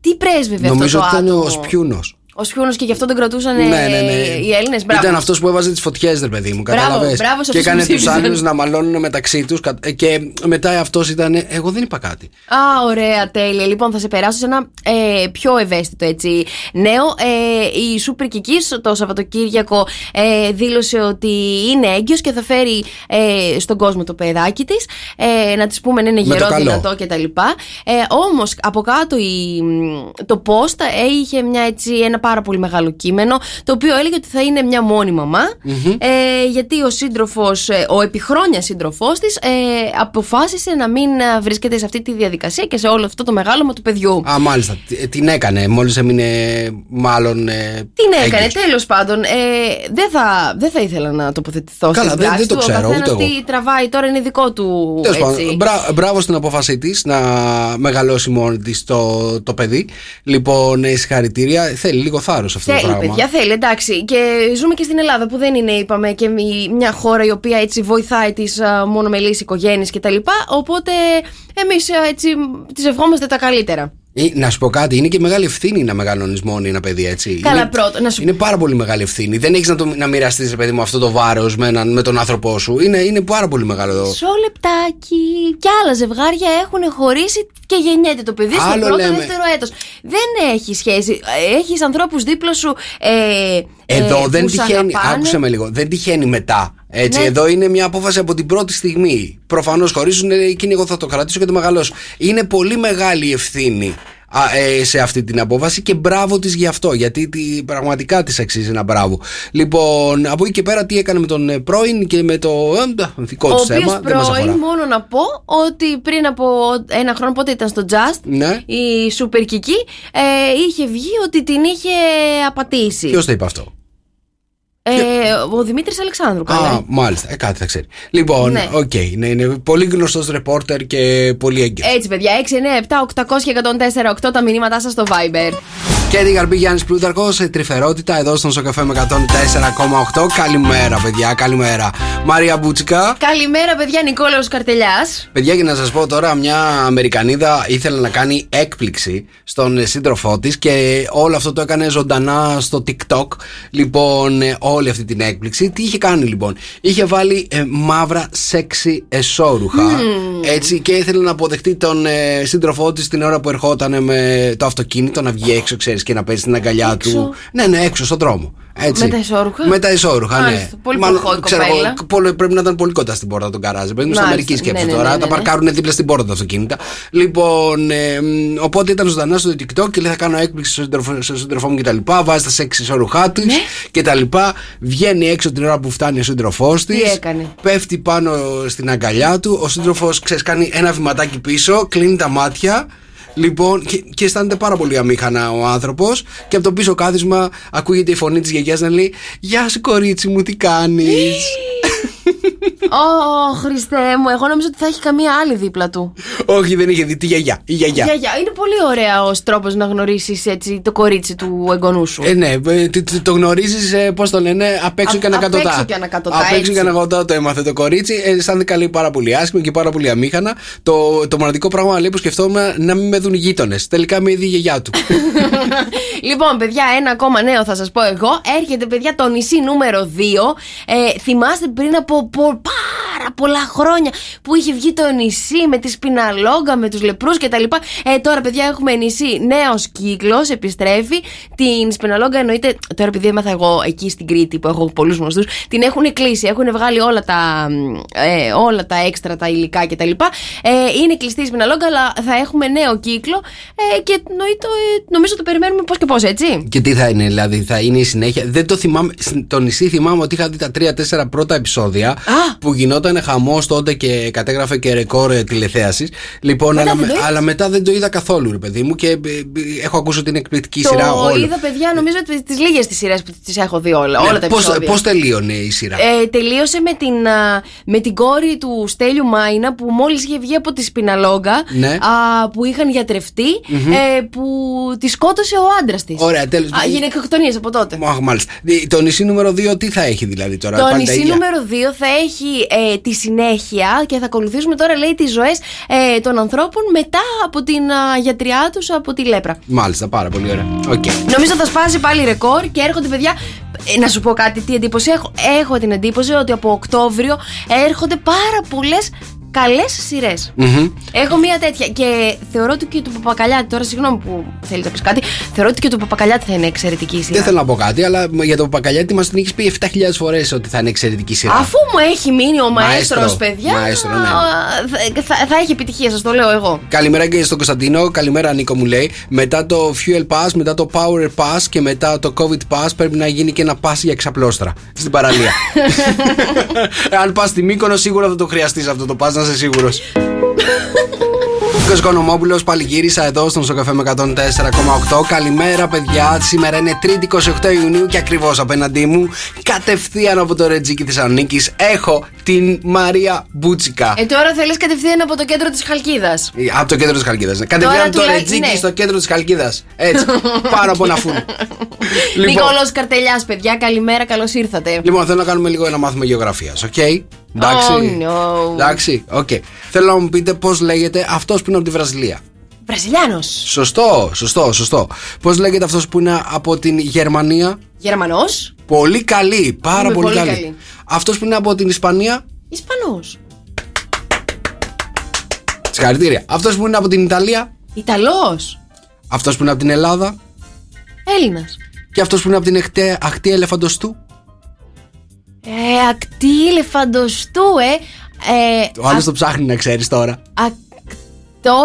Τι πρέσβευε Νομίζω αυτό ότι το ήταν άτομο; ο Σπιούνος. Ο Σπιούνο και γι' αυτό τον κρατούσαν Ναι, ναι, ναι. οι Έλληνες. Ήταν αυτός που έβαζε τις φωτιές, ρε παιδί μου. Μπράβο, Κατάλαβες; μπράβο σε Και αυτούς έκανε που τους ψήφισαν. άλλους να μαλώνουν μεταξύ τους. Και μετά αυτός ήταν. Εγώ δεν είπα κάτι. Α, ωραία, τέλεια. Λοιπόν, θα σε περάσω σε ένα ε, πιο ευαίσθητο έτσι νέο. Ε, η Σούπερ Κικής το Σαββατοκύριακο ε, δήλωσε ότι είναι έγκυος και θα φέρει ε, στον κόσμο το παιδάκι της. Ε, να της πούμε να είναι Με το γερό, καλό. δυνατό κτλ. Ε, όμως από κάτω η, το post ε, είχε μια, έτσι, ένα πάρα πολύ μεγάλο κείμενο το οποίο έλεγε ότι θα είναι μια μόνη μαμά, ε, γιατί ο σύντροφος, ε, ο επιχρόνια σύντροφός της ε, αποφάσισε να μην ε, βρίσκεται σε αυτή τη διαδικασία και σε όλο αυτό το μεγάλωμα του παιδιού. Α, μάλιστα. Τι- Την έκανε. Μόλις έμεινε μάλλον. ε, Την έκανε, έγκυος. τέλος πάντων. Ε, δεν, θα, δεν θα ήθελα να τοποθετηθώ Καλά, στην δεν- πράξη δεν το του. ξέρω, Ο καθένας ούτε εγώ. τι τραβάει τώρα είναι δικό του. Τέλος πάντων, έτσι. μπρα- μπράβο στην απόφασή της να μεγαλώσει μόνη της το, το παιδί. Λοιπόν, ε, συγχαρητήρια. Θέλει λίγο θάρρος αυτό το Θέλει, πράγμα. παιδιά, θέλει, εντάξει. Και ζούμε και στην Ελλάδα που δεν είναι, είπαμε, και μη- μια χώρα η οποία έτσι βοηθάει τις μονομελείς οικογένειες κτλ. Οπότε εμείς έτσι τις ευχόμαστε τα καλύτερα. Ε, να σου πω κάτι, είναι και μεγάλη ευθύνη να μεγαλώνει μόνο ένα παιδί, έτσι. Καλά, είναι, πρώτον, να σου- είναι πάρα πολύ μεγάλη ευθύνη. Δεν έχεις να, το, να μοιραστείς, ρε παιδί μου, αυτό το βάρος με, έναν- με τον άνθρωπό σου. Είναι, είναι πάρα πολύ μεγάλο. Μισό λεπτάκι. Κι άλλα ζευγάρια έχουν χωρίσει και γεννιέται το παιδί στο Άλλο πρώτο λέμε. δεύτερο έτος. Δεν έχει σχέση. Έχεις ανθρώπους δίπλα σου. Ε, Εδώ ε, δεν που σ' τυχαίνει. αγαπάνε. Άκουσε με λίγο. Δεν τυχαίνει μετά. Έτσι, Ναι. εδώ είναι μια απόφαση από την πρώτη στιγμή. Προφανώς χωρίζουν, ε, εκείνη εγώ θα το κρατήσω και το μεγαλώσω. Είναι πολύ μεγάλη η ευθύνη α, ε, σε αυτή την απόφαση και μπράβο της γι' αυτό. Γιατί τη, πραγματικά της αξίζει ένα μπράβο. Λοιπόν, από εκεί και πέρα τι έκανε με τον ε, πρώην και με το ε, δικό Ο του οποίος θέμα. Δεν μας πρώην, αφορά. μόνο να πω ότι πριν από ένα χρόνο, πότε ήταν στο Just, Ναι. η Super Kiki ε, είχε βγει ότι την είχε απατήσει. Ποιος το είπε αυτό; Ε, ο Δημήτρης Αλεξάνδρου, καλά. Α, μάλιστα. Ε, κάτι θα ξέρει. Λοιπόν, Ναι. οκ. ναι, είναι πολύ γνωστός ρεπόρτερ και πολύ έγκυρο. Έτσι, παιδιά, 6, 9, 7, 800 και 104, 8 τα μηνύματά σας στο Viber. Και την καρπή Γιάννης Πλούταρχος σε τρυφερότητα εδώ στον Sok FM 104,8. Καλημέρα, παιδιά, καλημέρα. Μαρία Μπούτσικα. Καλημέρα, παιδιά, Νικόλαος Καρτελιάς. Παιδιά, για να σας πω τώρα, μια Αμερικανίδα ήθελε να κάνει έκπληξη στον ε, σύντροφό της και όλο αυτό το έκανε ζωντανά στο TikTok. Λοιπόν, ε, όλη αυτή την έκπληξη. Τι είχε κάνει λοιπόν, είχε βάλει ε, μαύρα σεξι εσώρουχα. Έτσι, και ήθελε να αποδεχτεί τον ε, σύντροφό της την ώρα που ερχόταν με το αυτοκίνητο να βγει έξω, ξέρει, και να παίζεις στην αγκαλιά Έξω; του. Ναι, ναι, έξω στον δρόμο. Έτσι. Με τα ισόρουχα; Με τα ισόρουχα, ναι. Μάλιστα, πολύ προχώρη ξέρω εγώ, κοπέλα. πολύ- πρέπει να ήταν πολύ κοντά στην πόρτα του γκαράζ. Παιδί μου, στην Μάλιστα, Αμερική σκέψη ναι, ναι, τώρα. ναι, ναι, τα ναι. παρκάρουν δίπλα στην πόρτα τα αυτοκίνητα. Λοιπόν, ε, μ, οπότε ήταν ζωντανά στο TikTok και λέει θα κάνω έκπληξη στον σύντροφο, στον σύντροφό μου κτλ. Βάζει τα σεξ ισόρουχά του Ναι. κτλ. Βγαίνει έξω την ώρα που φτάνει ο σύντροφός της. Τι έκανε; Πέφτει πάνω στην αγκαλιά του. Ο σύντροφος κάνει ένα βηματάκι πίσω, κλείνει τα μάτια. Λοιπόν, και, και αισθάνεται πάρα πολύ αμήχανα ο άνθρωπος. Και από το πίσω κάθισμα ακούγεται η φωνή της γιαγιάς να λέει Γεια σου, κορίτσι μου, τι κάνεις; Ω, Χριστέ μου, εγώ νόμιζα ότι θα έχει καμία άλλη δίπλα του. Όχι, δεν είχε δει τη γιαγιά. Η γιαγιά. Γιαγιά, είναι πολύ ωραία ως τρόπος να γνωρίσει έτσι το κορίτσι του εγγονού σου. Ε, ναι, ε, τι- τι- το γνωρίζεις, ε, πώς το λένε, απ' έξω Α- και ανακατοτά. απ' έξω και ανακατοτά, Απ' έξω έτσι. και ανακατοτά το έμαθε το κορίτσι. Ε, αισθάνεται λέει πάρα πολύ άσχημα και πάρα πολύ αμήχανα. Το, το μοναδικό πράγμα λέει που σκεφτόμουν να μην με δουν οι γείτονες. Τελικά με είδε η γιαγιά του. Λοιπόν, παιδιά, ένα ακόμα νέο θα σας πω εγώ. Έρχεται, παιδιά, το νησί νούμερο 2. Ε, θυμάστε πριν από πο- πάρα πολλά χρόνια που είχε βγει το νησί με τη σπιναλόγκα, με τους λεπρούς κτλ. Ε, τώρα, παιδιά, έχουμε νησί νέος κύκλος, επιστρέφει. Την σπιναλόγκα εννοείται. Τώρα, επειδή έμαθα εγώ εκεί στην Κρήτη που έχω πολλούς γνωστού, την έχουν κλείσει. Έχουν βγάλει όλα τα, ε, όλα τα έξτρα, τα υλικά κτλ. Ε, είναι κλειστή η σπιναλόγκα, αλλά θα έχουμε νέο κύκλο. Ε, και εννοείται, ε, νομίζω το περιμένουμε πώς και πώς, έτσι. και τι θα είναι, δηλαδή, θα είναι η συνέχεια. Δεν το θυμάμαι. Στο νησί θυμάμαι ότι είχα δει τα τρία-τέσσερα πρώτα επεισόδια που γινόταν χαμός τότε και κατέγραφε και ρεκόρ ε, τηλεθέασης. Λοιπόν, Μετά αλλά, δεν το με- είδες; αλλά μετά δεν το είδα καθόλου, ρε παιδί μου, και ε, ε, έχω ακούσει ότι είναι εκπληκτική Το σειρά. όλο. είδα, παιδιά, νομίζω ότι τις λίγες τις σειρές που τις έχω δει όλα. όλα τα πώς, επεισόδια. πώς τελείωνε η σειρά; Ε, τελείωσε με την, α, με την κόρη του Στέλιου Μάινα που μόλις είχε βγει από τη Σπιναλόγκα Ναι. α, που είχαν γιατρευτεί ε, που τη σκότωσε ο άντρας της. Ωραία, τέλος. Γυναικοκτονίες από τότε. Αχ, μάλιστα. Ε, Το νησί νούμερο 2 τι θα έχει δηλαδή τώρα. Το πάλι τα νησί ίδια; νούμερο 2 θα έχει ε, τη συνέχεια και θα ακολουθήσουμε τώρα λέει τις ζωές ε, των ανθρώπων μετά από την α, γιατριά τους από τη λέπρα. Μάλιστα, πάρα πολύ ωραία. Οκ. Νομίζω θα σπάσει πάλι ρεκόρ και έρχονται παιδιά. ε, Να σου πω κάτι, τι εντύπωση έχω. Έχω την εντύπωση ότι από Οκτώβριο έρχονται πάρα πολλές καλές σειρές. Μμμ. Έχω μία τέτοια. Και θεωρώ ότι και του Παπακαλιάτη, τώρα συγγνώμη που θέλει να πεις κάτι, θεωρώ ότι και του Παπακαλιάτη θα είναι εξαιρετική σειρά. Δεν θέλω να πω κάτι, αλλά για το Παπακαλιάτη μας την έχεις πει 7.000 φορές ότι θα είναι εξαιρετική σειρά. Αφού μου έχει μείνει ο Μαέστρο. μαέστρος, παιδιά. Μαέστρο, ναι. θα, θα, θα έχει επιτυχία, σας το λέω εγώ. Καλημέρα και στον Κωνσταντίνο. Καλημέρα, Νίκο μου λέει. Μετά το Fuel Pass, μετά το Power Pass και μετά το COVID Pass πρέπει να γίνει και ένα pass για εξαπλώστρα στην παραλία. Αν πας στη Μύκονο, σίγουρα θα το χρειαστείς αυτό το pass, να είσαι σίγουρος. Νίκο Κονομόπουλο, πάλι γύρισα εδώ στον Σοκαφέ με 104,8. Καλημέρα, παιδιά. Σήμερα είναι 3η 28 Ιουνίου και ακριβώς απέναντί μου, κατευθείαν από το Ρετζίκι Θεσσαλονίκης, έχω την Μαρία Μπούτσικα. Ε, τώρα θέλεις κατευθείαν από το κέντρο της Χαλκίδας. Από το κέντρο της Χαλκίδας. Κατευθείαν Τώρα από το τουλάχιστον- Ρετζίκι ναι. στο κέντρο της Χαλκίδας. Έτσι. Πάνω από ένα φούρνο. λοιπόν, Νικόλος Καρτελιάς, παιδιά, καλημέρα, καλώς ήρθατε. λοιπόν, θέλω να κάνουμε λίγο ένα μάθημα γεωγραφίας. Οκ; Εντάξει. Oh, no. Εντάξει. Οκ. Θέλω να μου πείτε πώς λέγεται αυτός που είναι από τη Βραζιλία. Βραζιλιάνος. Σωστό, σωστό, σωστό. Πώς λέγεται αυτός που είναι από την Γερμανία; Γερμανός. Πολύ καλή, πάρα Είμαι πολύ, πολύ καλή. καλή. Αυτός που είναι από την Ισπανία. Ισπανός. Συγχαρητήρια. Αυτός που είναι από την Ιταλία. Ιταλός. Αυτός που είναι από την Ελλάδα. Έλληνας. Και αυτός που είναι από την ακτή, ακτή ελεφαντοστού. Ε, ακτή ελεφαντοστού, ε. ε Ο άλλος το ψάχνει να ξέρεις τώρα. Ακτό.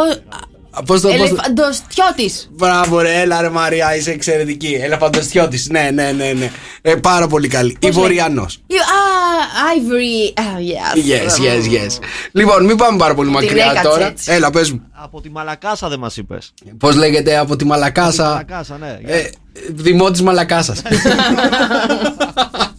Πώς το πω. Ελεφαντοστιώτης. Μπράβο, ρε, έλα ρε Μαρία, είσαι εξαιρετική. Ελεφαντοστιώτης. Ναι, ναι, ναι, ναι. Ε, πάρα πολύ καλή. Ιβοριανός. Α, Ivory. Ah, yes. Yes, yes, yes. Λοιπόν, μην πάμε πάρα πολύ μακριά έκατσε τώρα. έτσι. Έλα, πες μου. Από τη Μαλακάσα δεν μας είπες. Πώς λέγεται από τη Μαλακάσα. Μαλακάσα, ναι. Ε, Δημότη Μαλακάσας.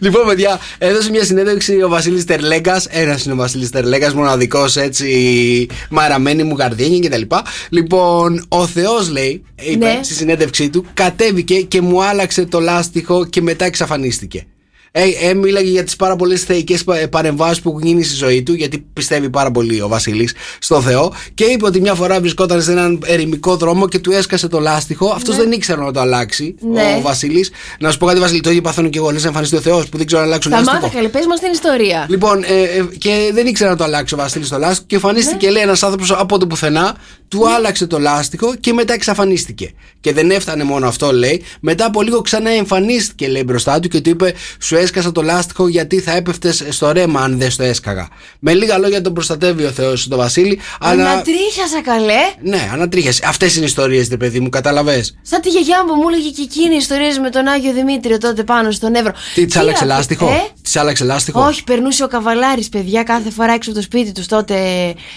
Λοιπόν, παιδιά, έδωσε μια συνέντευξη ο Βασίλης Τερλέγκας. Ένας είναι ο Βασίλης Τερλέγκας, μοναδικός έτσι, μαραμένη μου γαρδιένια κτλ. Λοιπόν, ο Θεός λέει, είπε Ναι. στη συνέντευξή του, κατέβηκε και μου άλλαξε το λάστιχο και μετά εξαφανίστηκε. Ε, ε, μίλαγε για τις πάρα πολλές θεϊκές παρεμβάσεις που έχουν γίνει στη ζωή του, γιατί πιστεύει πάρα πολύ ο Βασίλης στο Θεό. Και είπε ότι μια φορά βρισκόταν σε έναν ερημικό δρόμο και του έσκασε το λάστιχο. Αυτός δεν ήξερε να το αλλάξει, Ναι. ο Βασίλης. Να σου πω κάτι, Βασίλη, το ίδιο παθαίνω και εγώ. Λες να εμφανιστεί ο Θεός που δεν ξέρω να αλλάξω Τα λάστιχο. μάθα καλή, πες μας την ιστορία. Λοιπόν, ε, ε, και δεν ήξερε να το αλλάξει ο Βασίλης το λάστιχο και εμφανίστηκε, Ναι. λέει, ένας άνθρωπος από το πουθενά, του άλλαξε το λάστιχο και μετά εξαφανίστηκε. Και δεν έφτανε μόνο αυτό, λέει. Μετά από λίγο ξανά εμφανίστηκε, λέει, μπροστά του και του είπε: Σου έσκασα το λάστιχο γιατί θα έπεφτες στο ρέμα αν δεν το έσκαγα. Με λίγα λόγια τον προστατεύει ο Θεός τον Βασίλη, αλλά. Ανατρίχιασα καλέ. Ναι, ανατρίχιασε. Αυτές είναι οι ιστορίες, ρε παιδί μου, κατάλαβες. Σαν τη γιαγιά μου που μου έλεγε και εκείνη ιστορίες με τον Άγιο Δημήτριο τότε πάνω στον Εύρο. Τι της άλλαξε να- λάστιχο; Ε; Της άλλαξε λάστιχο; Όχι, περνούσε ο καβαλάρης, παιδιά, κάθε φορά έξω από το σπίτι τους τότε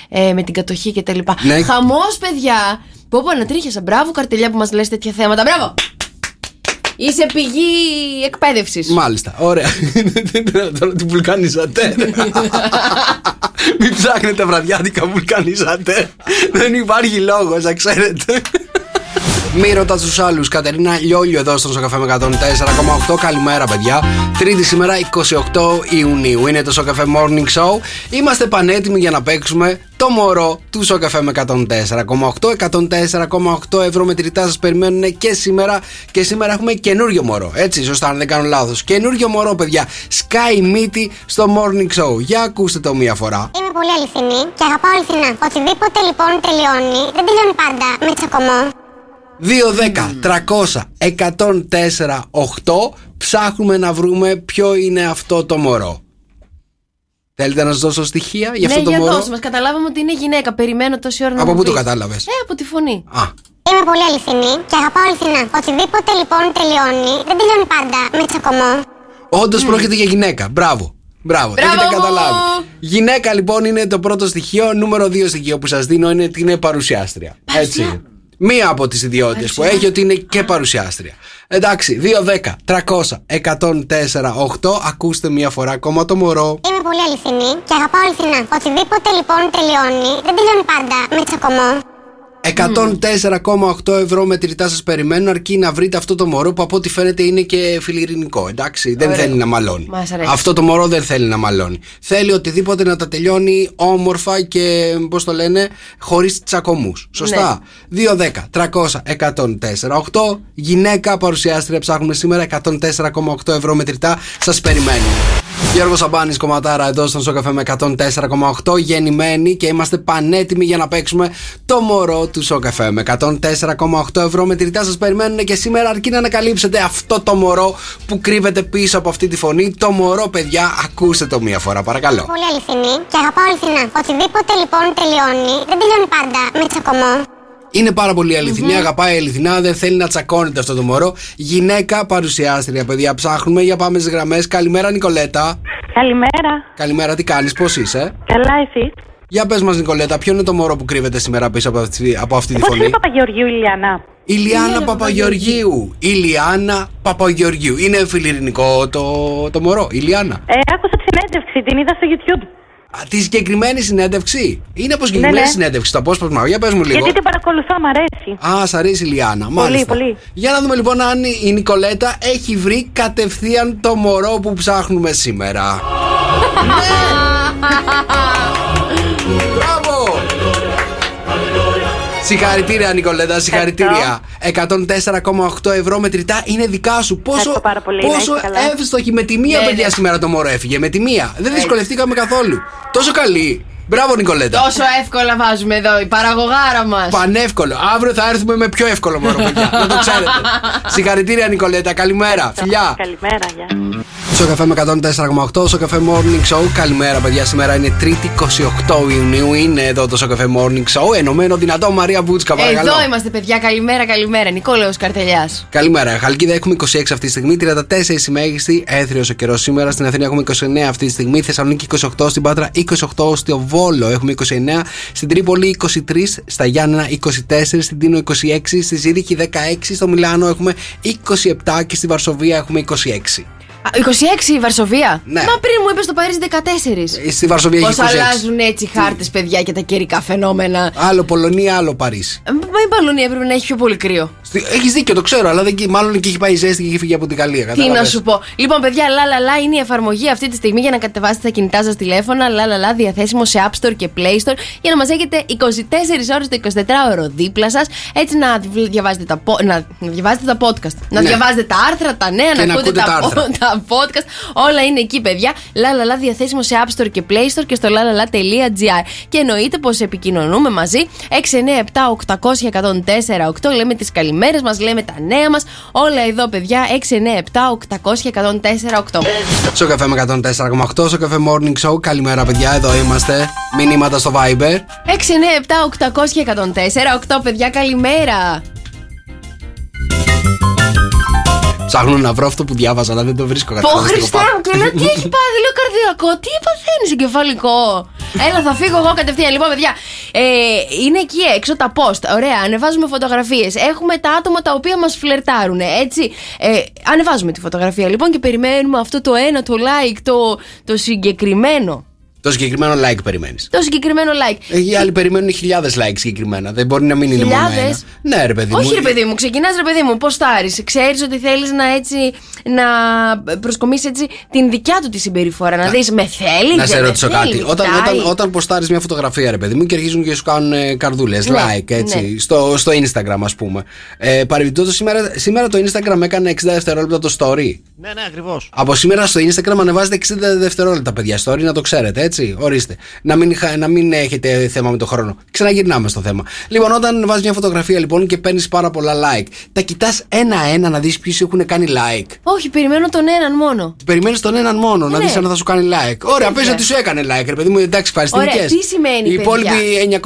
ε, με την κατοχή και τα λοιπά. Ναι. Χαμός, παιδιά. Πω πω ανατρίχιασα. Μπράβο, καρτελιά που μας λες τέτοια θέματα. Μπράβο. Είσαι πηγή εκπαίδευσης. Μάλιστα, ωραία. Τώρα την βουλκανίζατε. Μην ψάχνετε βραδιάτικα βουλκανίζατε. Δεν υπάρχει λόγος, να ξέρετε. Μη ρωτάς τους άλλους. Κατερίνα Λιόλιο εδώ στο Σοκαφέ με 104,8. Καλημέρα, παιδιά. Τρίτη σήμερα, 28 Ιουνίου. Είναι το Σοκαφέ Morning Show. Είμαστε πανέτοιμοι για να παίξουμε το μωρό του Σοκαφέ με 104,8. 104,8 ευρώ μετρητά σας περιμένουν και σήμερα. Και σήμερα έχουμε καινούριο μωρό. Έτσι, σωστά, αν δεν κάνω λάθος. Καινούριο μωρό, παιδιά. Sky μύτη στο Morning Show. Για ακούστε το μία φορά. Είμαι πολύ αληθινή και αγαπάω αληθινά. Οτιδήποτε λοιπόν τελειώνει, δεν τελειώνει πάντα με τσακωμό. 2, 10, 300, 104, 8 ψάχνουμε να βρούμε ποιο είναι αυτό το μωρό. Θέλετε να σας δώσω στοιχεία για αυτό ναι, το για μωρό; δώσε μας. Καταλάβαμε ότι είναι γυναίκα. Περιμένω τόση ώρα να Από μου πού το πεις. κατάλαβες; Ε, από τη φωνή. Α, Είμαι πολύ αληθινή και αγαπάω αληθινά. Οτιδήποτε λοιπόν τελειώνει, δεν τελειώνει πάντα με τσακωμό. όντως πρόκειται για γυναίκα. Μπράβο. Μπράβο, Μπράβο έχετε μου! καταλάβει. Γυναίκα λοιπόν είναι το πρώτο στοιχείο. Νούμερο 2 στοιχείο που σας δίνω είναι ότι είναι παρουσιάστρια. Έτσι. Μία από τις ιδιότητες που έχει ότι είναι και παρουσιάστρια. Εντάξει, 2, 10, 300, 104, 8. Ακούστε μία φορά ακόμα το μωρό. Είμαι πολύ αληθινή και αγαπάω αληθινά. Οτιδήποτε λοιπόν τελειώνει, δεν τελειώνει πάντα με τσακωμό. 104,8 ευρώ μετρητά σας περιμένουν αρκεί να βρείτε αυτό το μωρό που από ό,τι φαίνεται είναι και φιλιρινικό. Εντάξει, δεν Ωραίο. θέλει να μαλώνει. Μας αρέσει. Αυτό το μωρό δεν θέλει να μαλώνει. Θέλει οτιδήποτε να τα τελειώνει όμορφα και πώς το λένε, χωρίς τσακωμούς. Σωστά. 2, 10, 300, 104, 8. Γυναίκα παρουσιάστρια ψάχνουμε σήμερα 104,8 ευρώ μετρητά. Σας περιμένουν. Γιώργος Σαμπάνης κομματάρα εδώ στον Σοκαφέ με 104,8 γεννημένοι και είμαστε πανέτοιμοι για να παίξουμε το μωρό του Σοκαφέ με 104,8 ευρώ με τυριτά σας περιμένουν και σήμερα αρκεί να ανακαλύψετε αυτό το μωρό που κρύβεται πίσω από αυτή τη φωνή. Το μωρό, παιδιά, ακούστε το μία φορά, παρακαλώ. Πολύ αληθινή και αγαπάω αληθινά. Οτιδήποτε λοιπόν τελειώνει, δεν τελειώνει πάντα με τσακωμό. Είναι πάρα πολύ αληθινή, αγαπάει αληθινά, δεν θέλει να τσακώνεται αυτό το μωρό. Γυναίκα παρουσιάστρια, παιδιά, ψάχνουμε για πάμε στις γραμμές. Καλημέρα, Νικολέτα. Καλημέρα. Καλημέρα, τι κάνεις, πώς είσαι; Καλά, εσύ; Για πες μας, Νικολέτα, ποιο είναι το μωρό που κρύβεται σήμερα πίσω από αυτή, από αυτή τη Πώ φωνή; είναι Παπαγεωργίου, Ηλιανά. Ηλιάνα Παπαγεωργίου. Ηλιάνα Παπαγεωργίου. Είναι φιλιρινικό το, το μωρό, Ηλιάνα. Ε, άκουσα τη συνέντευξη, την είδα στο YouTube. Α, τη συγκεκριμένη συνέντευξη. Είναι από συγκεκριμένη Ναι, ναι. συνέντευξη. Το απόσπασμα. Για πες μου λίγο. Γιατί την παρακολουθώ, μ' αρέσει. Α, σ' αρέσει η Λιάννα. Μάλιστα. πολύ. Για να δούμε λοιπόν αν η Νικολέτα έχει βρει κατευθείαν το μωρό που ψάχνουμε σήμερα. ναι! Συγχαρητήρια, Νικολέτα, συγχαρητήρια. 104,8 ευρώ μετρητά είναι δικά σου. Πόσο, Ευχαριστώ πάρα πολύ, να πόσο είστε καλά. εύστοχη με τη μία, Ναι, παιδιά, ναι. σήμερα το μωρό έφυγε. Με τη μία. Δεν δυσκολευτήκαμε καθόλου. Τόσο καλή. Μπράβο, Νικολέτα. Τόσο εύκολα βάζουμε εδώ η παραγωγάρα μας. Πανεύκολο. Αύριο θα έρθουμε με πιο εύκολο μωρό, παιδιά. Να το ξέρετε. Συγχαρητήρια, Νικολέτα. Καλημέρα. Φιλιά. Καλημέρα, γεια. Στο καφέ με 104,8, στο καφέ Morning Show. Καλημέρα, παιδιά. Σήμερα είναι 3η 28 Ιουνίου. Είναι εδώ το στο καφέ Morning Show. Ενωμένο δυνατό Μαρία Μπούτσκα, παρακαλώ. Εδώ είμαστε, παιδιά. Καλημέρα, καλημέρα. Νικόλαος Καρτελιάς. Καλημέρα. Χαλκίδα έχουμε 26 αυτή τη στιγμή, 34 η μέγιστη. Έθριος ο καιρός σήμερα. Στην Αθήνα έχουμε 29 αυτή τη στιγμή. Θεσσαλονίκη 28, στην Πάτρα 28, στο Βόλο έχουμε 29, στην Τρίπολη 23, στα Γιάννενα 24, στην Τίνο 26, στη Ζήριχη 16, στο Μιλάνο έχουμε 27 και στη Βαρσοβία έχουμε 26. 26 η Βαρσοβία; Ναι. Μα πριν μου είπες το Παρίσι 14. Ε, Στη Βαρσοβία Πώς έχει 26. αλλάζουν έτσι οι χάρτες, παιδιά, και τα καιρικά φαινόμενα; Άλλο Πολωνία, άλλο Παρίσι. Ε, Μα η Παλουνία έπρεπε να έχει πιο πολύ κρύο. Έχεις δίκιο, το ξέρω, αλλά δεν, μάλλον εκεί έχει πάει ζέστη και έχει φύγει από την Γαλλία. Τι να κατάλαβες. σου πω. Λοιπόν, παιδιά, λα λα λα είναι η εφαρμογή αυτή τη στιγμή για να κατεβάσετε τα κινητά σας τηλέφωνα. Λα λα λα διαθέσιμο σε App Store και Play Store για να μας έχετε 24 ώρες το 24ωρο δίπλα σας. Έτσι να διαβάζετε τα, πο- να, να διαβάζετε τα podcast. Να Ναι. διαβάζετε τα άρθρα, τα νέα, Και να να ακούτε ακούτε τα, τα άρθρα. πο- τα podcast. Όλα είναι εκεί, παιδιά. Λα λα λα διαθέσιμο σε App Store και Play Store και στο lalala.gr. Και εννοείται πως επικοινωνούμε μαζί 697 800 1048. Λέμε τις καλημέρες μας, λέμε τα νέα μας. Όλα εδώ, παιδιά. 697 800 1048. Στο καφέ με 104,8, στο καφέ Morning Show. Καλημέρα, παιδιά, εδώ είμαστε. Μηνύματα στο Viber. 697 800 1048. Παιδιά, καλημέρα. Ψάχνω να βρω αυτό που διάβαζα, αλλά δεν το βρίσκω Πω κατάλαβες τι έχω Χριστέ πάθει. μου, και λέω τι έχει πάθει, λέω καρδιακό, τι παθαίνεις εγκεφαλικό. Έλα, θα φύγω εγώ κατευθείαν. Λοιπόν, παιδιά, ε, είναι εκεί έξω τα post. Ωραία, ανεβάζουμε φωτογραφίες. Έχουμε τα άτομα τα οποία μας φλερτάρουν, έτσι. Ε, ανεβάζουμε τη φωτογραφία λοιπόν και περιμένουμε αυτό το ένα, το like, το, το συγκεκριμένο. Το συγκεκριμένο like περιμένεις. Το συγκεκριμένο like. Οι άλλοι περιμένουν χιλιάδες like συγκεκριμένα. Δεν μπορεί να μην είναι μόνο Χιλιάδες; ένα. Ναι, ρε παιδί μου. Όχι, ρε παιδί μου, ξεκινάς ρε παιδί μου, ποστάρει. Ξέρεις ότι θέλεις να έτσι. να προσκομίσεις έτσι την δικιά του τη συμπεριφορά. Να δεις, με θέλει, Να δεν σε με ρωτήσω θέλει, κάτι. Όταν, κοιτάει. όταν, όταν ποστάρεις μια φωτογραφία, ρε παιδί μου, και αρχίζουν και σου κάνουν ε, καρδούλες, Ναι, like, έτσι, ναι. στο, στο Instagram, ας πούμε. Ε, Παρεμπιπτόντως, σήμερα, σήμερα το Instagram έκανε 60 δευτερόλεπτα το story. Ναι, ναι, ακριβώς. Από σήμερα στο Instagram ανεβάζετε 60 δευτερόλεπτα, παιδιά. Story να το ξέρετε, έτσι. Ορίστε. Να μην, χα- να μην έχετε θέμα με το χρόνο. Ξαναγυρνάμε στο θέμα. Λοιπόν, όταν βάζεις μια φωτογραφία λοιπόν και παίρνεις πάρα πολλά like, τα κοιτάς ένα-ένα να δεις ποιους έχουν κάνει like. Όχι, περιμένω τον έναν μόνο. Περιμένεις τον έναν μόνο να Ναι. δεις αν θα σου κάνει like. Ωραία, Τέτοια. πες ότι σου έκανε like, ρε παιδί μου, εντάξει, ευχαριστημένε. Ωραία, τι σημαίνει, Οι παιδιά; υπόλοιποι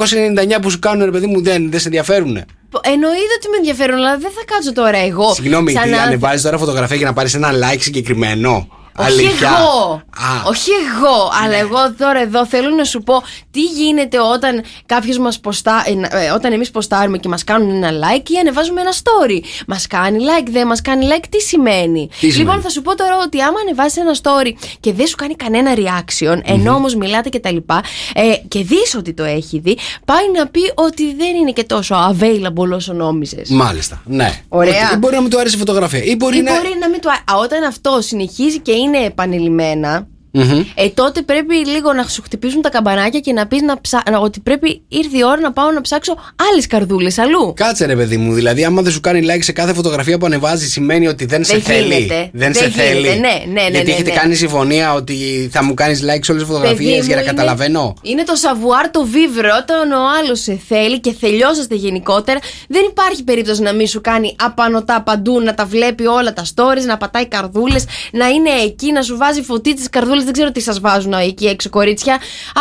999 που σου κάνουν, ρε παιδί μου, δεν, δεν σε ενδιαφέρουν. Εννοείται ότι με ενδιαφέρουν, αλλά δεν θα κάτσω τώρα εγώ. Συγγνώμη, σαν τι να- ανεβάζεις τώρα φωτογραφία για να πάρεις ένα like συγκεκριμένο; Όχι Αλήθεια. εγώ. Α. Όχι εγώ. Αλλά εγώ τώρα εδώ θέλω να σου πω τι γίνεται όταν κάποιος μας ποστά. ε, ε, όταν εμείς ποστάρουμε και μας κάνουν ένα like ή ανεβάζουμε ένα story. Μας κάνει like, δεν μας κάνει like, τι σημαίνει; Τι σημαίνει; Λοιπόν, θα σου πω τώρα ότι άμα ανεβάσεις ένα story και δεν σου κάνει κανένα reaction, ενώ όμως μιλάτε και τα λοιπά, ε, και δεις ότι το έχει δει, πάει να πει ότι δεν είναι και τόσο available όσο νόμιζες. Μάλιστα, ναι. Ωραία. Ότι μπορεί να μην του άρεσε η φωτογραφία. Ή μπορεί Ή να. μπορεί να μην του. Α, όταν αυτό συνεχίζει και είναι επανειλημμένα, Μμμ. ε, τότε πρέπει λίγο να σου χτυπήσουν τα καμπανάκια και να πεις να ψα... να- ότι πρέπει ήρθε η ώρα να πάω να ψάξω άλλες καρδούλες αλλού. Κάτσε ρε παιδί μου, δηλαδή άμα δεν σου κάνει like σε κάθε φωτογραφία που ανεβάζει σημαίνει ότι δεν, σε Δεν θέλει. γίνεται. Δεν, Δεν σε γίνεται. θέλει. Ναι, ναι, ναι, Γιατί ναι, έχετε ναι. κάνει συμφωνία ότι θα μου κάνεις like σε όλες τις φωτογραφίες Παιδί για να μου, είναι- καταλαβαίνω; Είναι το savoir το vivre. Όταν ο άλλος σε θέλει και θελιώσαστε γενικότερα, δεν υπάρχει περίπτωση να μην σου κάνει απανοτά παντού, να τα βλέπει όλα τα stories, να πατάει καρδούλες, να είναι εκεί, να σου βάζει φωτίτσε καρδούλε. Δεν ξέρω τι σας βάζουν εκεί έξω, κορίτσια.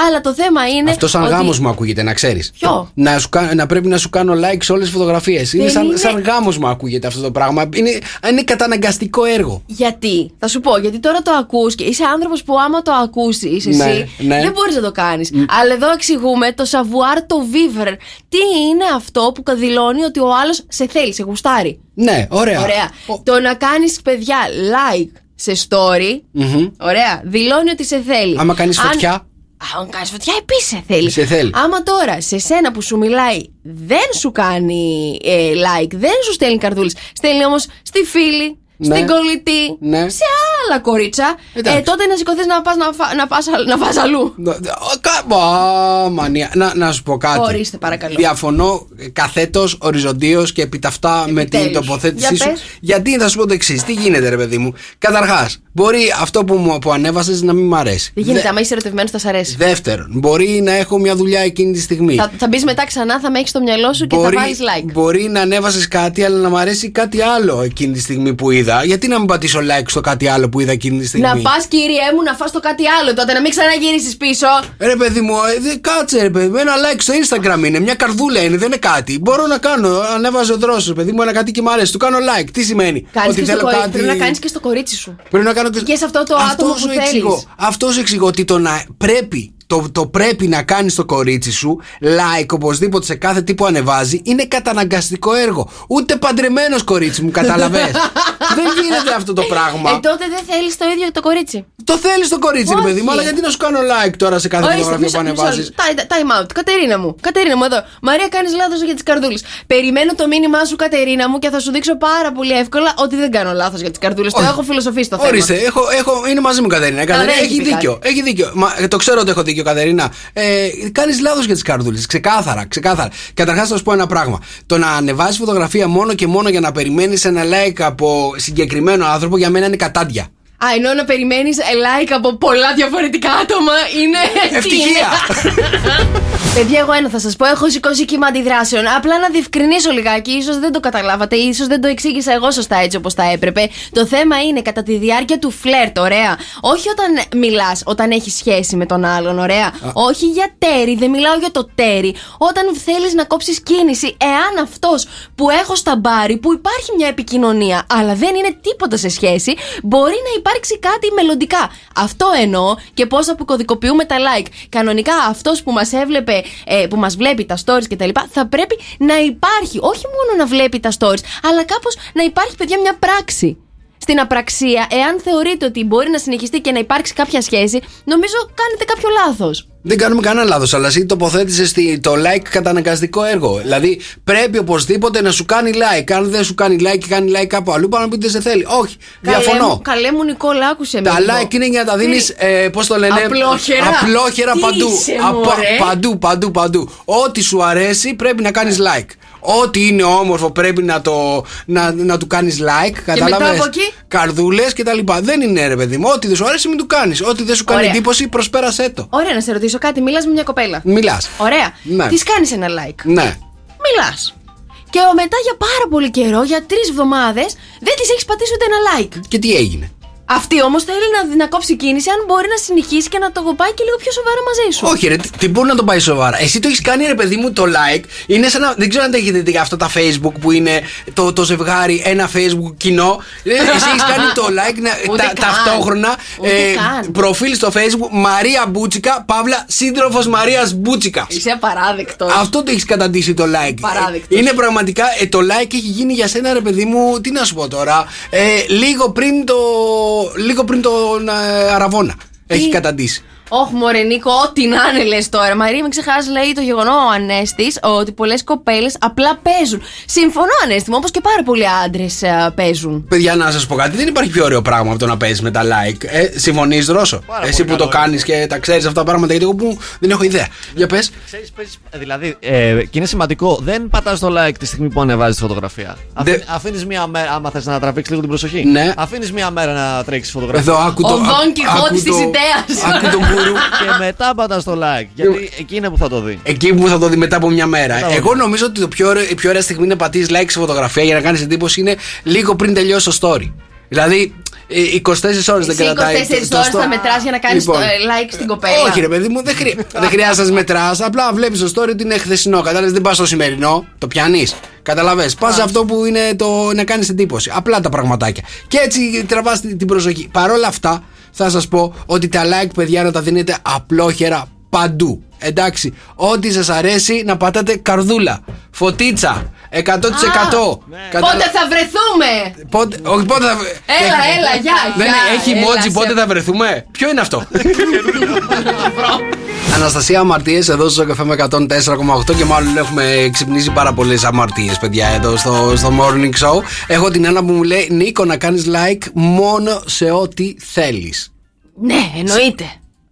Αλλά το θέμα είναι. Αυτός σαν ότι- γάμος μου ακούγεται, να ξέρεις. Ποιο; Να, σου κα- να πρέπει να σου κάνω like σε όλες τις φωτογραφίες. Είναι Δεν σαν, είναι- σαν γάμος μου ακούγεται αυτό το πράγμα. Είναι, είναι καταναγκαστικό έργο. Γιατί, θα σου πω, γιατί τώρα το ακούς και είσαι άνθρωπος που άμα το ακούσει, εσύ, Ναι, ναι. δεν μπορείς να το κάνεις. Αλλά εδώ εξηγούμε το savoir το vivre. Τι είναι αυτό που δηλώνει ότι ο άλλος σε θέλει, σε γουστάρει; Ναι, ωραία. Ωραία. Το να κάνεις, παιδιά, like σε story. Μμμ. Ωραία. Δηλώνει ότι σε θέλει. Άμα κάνεις Αν- φωτιά. Α, Αν κάνεις φωτιά, επίσης σε θέλει. Σε θέλει. Άμα τώρα σε σένα που σου μιλάει δεν σου κάνει ε, like, δεν σου στέλνει καρδούλες, στέλνει όμως στη φίλη, Ναι. στην κολλητή, Ναι. σε άλλα κορίτσα, Εντάξει. ε, τότε να σηκωθείς να πας να, φα, να, πας, να φας αλλού. Ω, κα- Ω, μανία. Να, να σου πω κάτι. Ορίστε, παρακαλώ. Διαφωνώ καθέτος, οριζοντίως και επί τα αυτά με την Επιτέλους. τοποθέτησή Για σου. πες. Γιατί θα σου πω το εξής. Τι γίνεται, ρε παιδί μου. Καταρχάς, μπορεί αυτό που, μου, που ανέβασες να μην μ' αρέσει. Δεν γίνεται, Δε- άμα είσαι ερωτευμένος, θα σ' αρέσει. Δεύτερον, μπορεί να έχω μια δουλειά εκείνη τη στιγμή. Θα, θα μπεις μετά ξανά, θα με έχεις στο μυαλό σου και Μπορεί, θα βάλεις like. μπορεί να ανέβασες κάτι, αλλά να μ' αρέσει κάτι άλλο εκείνη τη στιγμή που είδα. Γιατί να μην πατήσω like στο κάτι άλλο που είδα εκείνη τη στιγμή; Να πας, κύριέ μου, να φας το κάτι άλλο τότε, να μην ξαναγυρίσει πίσω. Ρε παιδί μου, ε, δε- κάτσε ρε παιδί μου. Ένα like στο Instagram είναι, μια καρδούλα είναι, δεν είναι κάτι. Μπορώ να κάνω. Ανέβαζε ο δρόσο, παιδί μου, ένα κάτι και μου αρέσει. Του κάνω like. Τι σημαίνει; Κάνεις και στο θέλω κορί- κάτι. Πρέπει να κάνεις και στο κορίτσι σου. Πρέπει να κάνω και, Και σε αυτό το άτομο που σου θέλεις. εξηγώ. Αυτός σου εξηγώ ότι το να πρέπει. Το, το πρέπει να κάνεις το κορίτσι σου like οπωσδήποτε σε κάθε τι που ανεβάζει είναι καταναγκαστικό έργο. Ούτε παντρεμένος κορίτσι μου, καταλαβες Δεν γίνεται αυτό το πράγμα. Ε, τότε δεν θέλεις το ίδιο το κορίτσι. Το θέλεις το κορίτσι, ρε Όχι. παιδί μου, αλλά γιατί να σου κάνω like τώρα σε κάθε Ορίστε, φωτογραφία μισό- που μισό ανεβάζεις; λεπτό. Time- Time out. Κατερίνα μου. Κατερίνα μου εδώ. Μαρία, κάνεις λάθος για τις καρδούλες. Περιμένω το μήνυμά σου, Κατερίνα μου, και θα σου δείξω πάρα πολύ εύκολα ότι δεν κάνω λάθος για τις καρδούλες. Το Όχι. έχω φιλοσοφήσει το θέμα. Ορίστε, έχω, έχω, είναι μαζί μου Κατερίνα. Κατερίνα δεν έχει έχει πει δίκιο. κάτι. Έχει δίκιο. Μα, ε, το ξέρω ότι έχω δίκιο, Κατερίνα. Ε, Κάνεις λάθος για τις καρδούλες. Ξεκάθαρα, ξεκάθαρα. Καταρχάς, θα σου πω ένα πράγμα. Το να ανεβάζει φωτογραφία μόνο και μόνο για να περιμένεις ένα like από συγκεκριμένο άνθρωπο για μένα είναι κατάντια. Α, ενώ να περιμένεις like από πολλά διαφορετικά άτομα είναι. τι Ευτυχία. είναι; Παιδιά, εγώ ένα θα σας πω. Έχω σηκώσει κύμα αντιδράσεων. Απλά να διευκρινίσω λιγάκι. σω δεν το καταλάβατε, ίσως δεν το εξήγησα εγώ σωστά έτσι όπως θα έπρεπε. Το θέμα είναι κατά τη διάρκεια του φλερτ, ωραία. Όχι όταν μιλάς, όταν έχεις σχέση με τον άλλον, ωραία. Όχι για τέρι, δεν μιλάω για το τέρι. Όταν θέλεις να κόψεις κίνηση, εάν αυτός που έχω στα μπάρι, που υπάρχει μια επικοινωνία, αλλά δεν είναι τίποτα σε σχέση, μπορεί να υπάρξει κάτι μελλοντικά. Αυτό εννοώ και πώς αποκωδικοποιούμε τα like. Κανονικά αυτός που μας έβλεπε, ε, που μας βλέπει τα stories κτλ., θα πρέπει να υπάρχει. Όχι μόνο να βλέπει τα stories, αλλά κάπως να υπάρχει, παιδιά, μια πράξη. Στην απραξία, εάν θεωρείτε ότι μπορεί να συνεχιστεί και να υπάρξει κάποια σχέση, νομίζω κάνετε κάποιο λάθος. Δεν κάνουμε κανένα λάθος, αλλά εσύ τοποθέτησες το like καταναγκαστικό έργο. Δηλαδή πρέπει οπωσδήποτε να σου κάνει like. Αν δεν σου κάνει like και κάνει like κάπου αλλού, πάνω να πει δεν σε θέλει. Όχι, διαφωνώ. Καλέ μου, Νικόλα, άκουσε με. Τα λίγο. like είναι για να τα δίνεις, Τι- ε, πώς το λένε, Απλόχερα. απλόχερα Τι παντού. είσαι, Απα- μωρέ. παντού, παντού, παντού. Ό,τι σου αρέσει πρέπει να κάνεις like. Ό,τι είναι όμορφο πρέπει να, το, να, να του κάνεις like. Κατάλαβε. μετά από εκεί; Καρδούλες και τα λοιπά. Δεν είναι ρε παιδί μου. Ό,τι δεν σου αρέσει μην του κάνεις. Ό,τι δεν σου κάνει Ωραία. εντύπωση προσπέρασέ το. Ωραία, να σε ρωτήσω κάτι. Μιλάς με μια κοπέλα. Μιλάς. Ωραία. Ναι. Της κάνεις ένα like. Ναι. Μιλάς. Και μετά για πάρα πολύ καιρό, για τρεις εβδομάδες, δεν της έχεις πατήσει ούτε ένα like. Και τι έγινε; Αυτή όμως θέλει να, να κόψει κίνηση, αν μπορεί να συνεχίσει και να το πάει και λίγο πιο σοβαρά μαζί σου. Όχι, ρε, τι, τι μπορεί να το πάει σοβαρά. Εσύ το έχεις κάνει, ρε παιδί μου, το like. Είναι σαν να. Δεν ξέρω αν τα έχετε δει για αυτά τα Facebook που είναι το, το ζευγάρι, ένα Facebook κοινό. Ε, Εσύ έχεις κάνει το like να, Ούτε τα- καν. ταυτόχρονα. Ούτε καν. προφίλ στο Facebook Μαρία Μπούτσικα, Παύλα, σύντροφος Μαρίας Μπούτσικα. Είσαι απαράδεκτο. Αυτό το έχεις καταντήσει το like. Παράδεκτος. Ε, Είναι πραγματικά. ε, το like έχει γίνει για σένα, ρε παιδί μου, τι να σου πω τώρα. Ε, λίγο πριν το. Λίγο πριν τον ε, Αραβόνα. Έχει καταντήσει. Όχι, μωρέ Νίκο, ό,τι να είναι λες τώρα. Μαρία, μην ξεχάσεις, λέει το γεγονό ο Ανέστης ότι πολλές κοπέλες απλά παίζουν. Συμφωνώ, Ανέστη μου, όπως και πάρα πολλοί άντρες παίζουν. Παιδιά, να σας πω κάτι, δεν υπάρχει πιο ωραίο πράγμα από το να παίζεις με τα like. Ε, Συμφωνείς, Ρώσο; Εσύ που το κάνεις και τα ξέρεις αυτά τα πράγματα, γιατί εγώ που δεν έχω ιδέα. Για πες. Ξέρεις, παίζεις- δηλαδή, ε, και είναι σημαντικό, δεν πατάς το like τη στιγμή που ανεβάζεις τη φωτογραφία. Δεν- Αφήνεις μία μέρα, άμα θες να τραβήξεις λίγο την προσοχή. Ναι. Αφήνεις μία μέρα να τρέξεις φωτογραφία. Εδώ άκου το. Ο άκου- Δον Κιχώτης άκου της το- ιδέας. Άκου τον γκουρού. και μετά πατά το like. Γιατί εκεί είναι που θα το δει. Εκεί που θα το δει μετά από μια μέρα. Μετά από Εγώ μια. νομίζω ότι το πιο ωραίο, η πιο ωραία στιγμή να πατήσεις like σε φωτογραφία για να κάνεις εντύπωση είναι λίγο πριν τελειώσει το story. Δηλαδή, ε, 24 ώρες δεν Εσύ 24 κρατάει. το- ώρες το θα story. μετράς για να κάνεις Λοιπόν, like στην κοπέλα. Όχι, ρε παιδί μου, δεν, χρει... δεν χρειάζεται να μετράς. Απλά βλέπεις το story ότι είναι χθεσινό. Κατάλαβες, δεν πας στο σημερινό, το πιάνεις. Καταλαβέ. Πας σε αυτό που είναι το να κάνεις εντύπωση. Απλά τα πραγματάκια. Και έτσι τραβάς την προσοχή. Παρ' όλα αυτά, θα σας πω ότι τα like, παιδιά, να τα δίνετε απλόχερα παντού. Εντάξει, ό,τι σας αρέσει να πατάτε καρδούλα, φωτίτσα, 100%. Πότε θα βρεθούμε! Πότε, όχι, πότε θα. Έλα, έλα, γεια, Δεν γεια, έχει έλα, emoji, σε- πότε θα βρεθούμε; Ποιο είναι αυτό; Αναστασία αμαρτίες εδώ στο καφέ με 104,8 και μάλλον έχουμε ξυπνήσει πάρα πολλές αμαρτίες, παιδιά, εδώ στο, στο morning show. Έχω την Άννα που μου λέει Νίκο να κάνεις like μόνο σε ό,τι θέλεις. Ναι, εννοείται.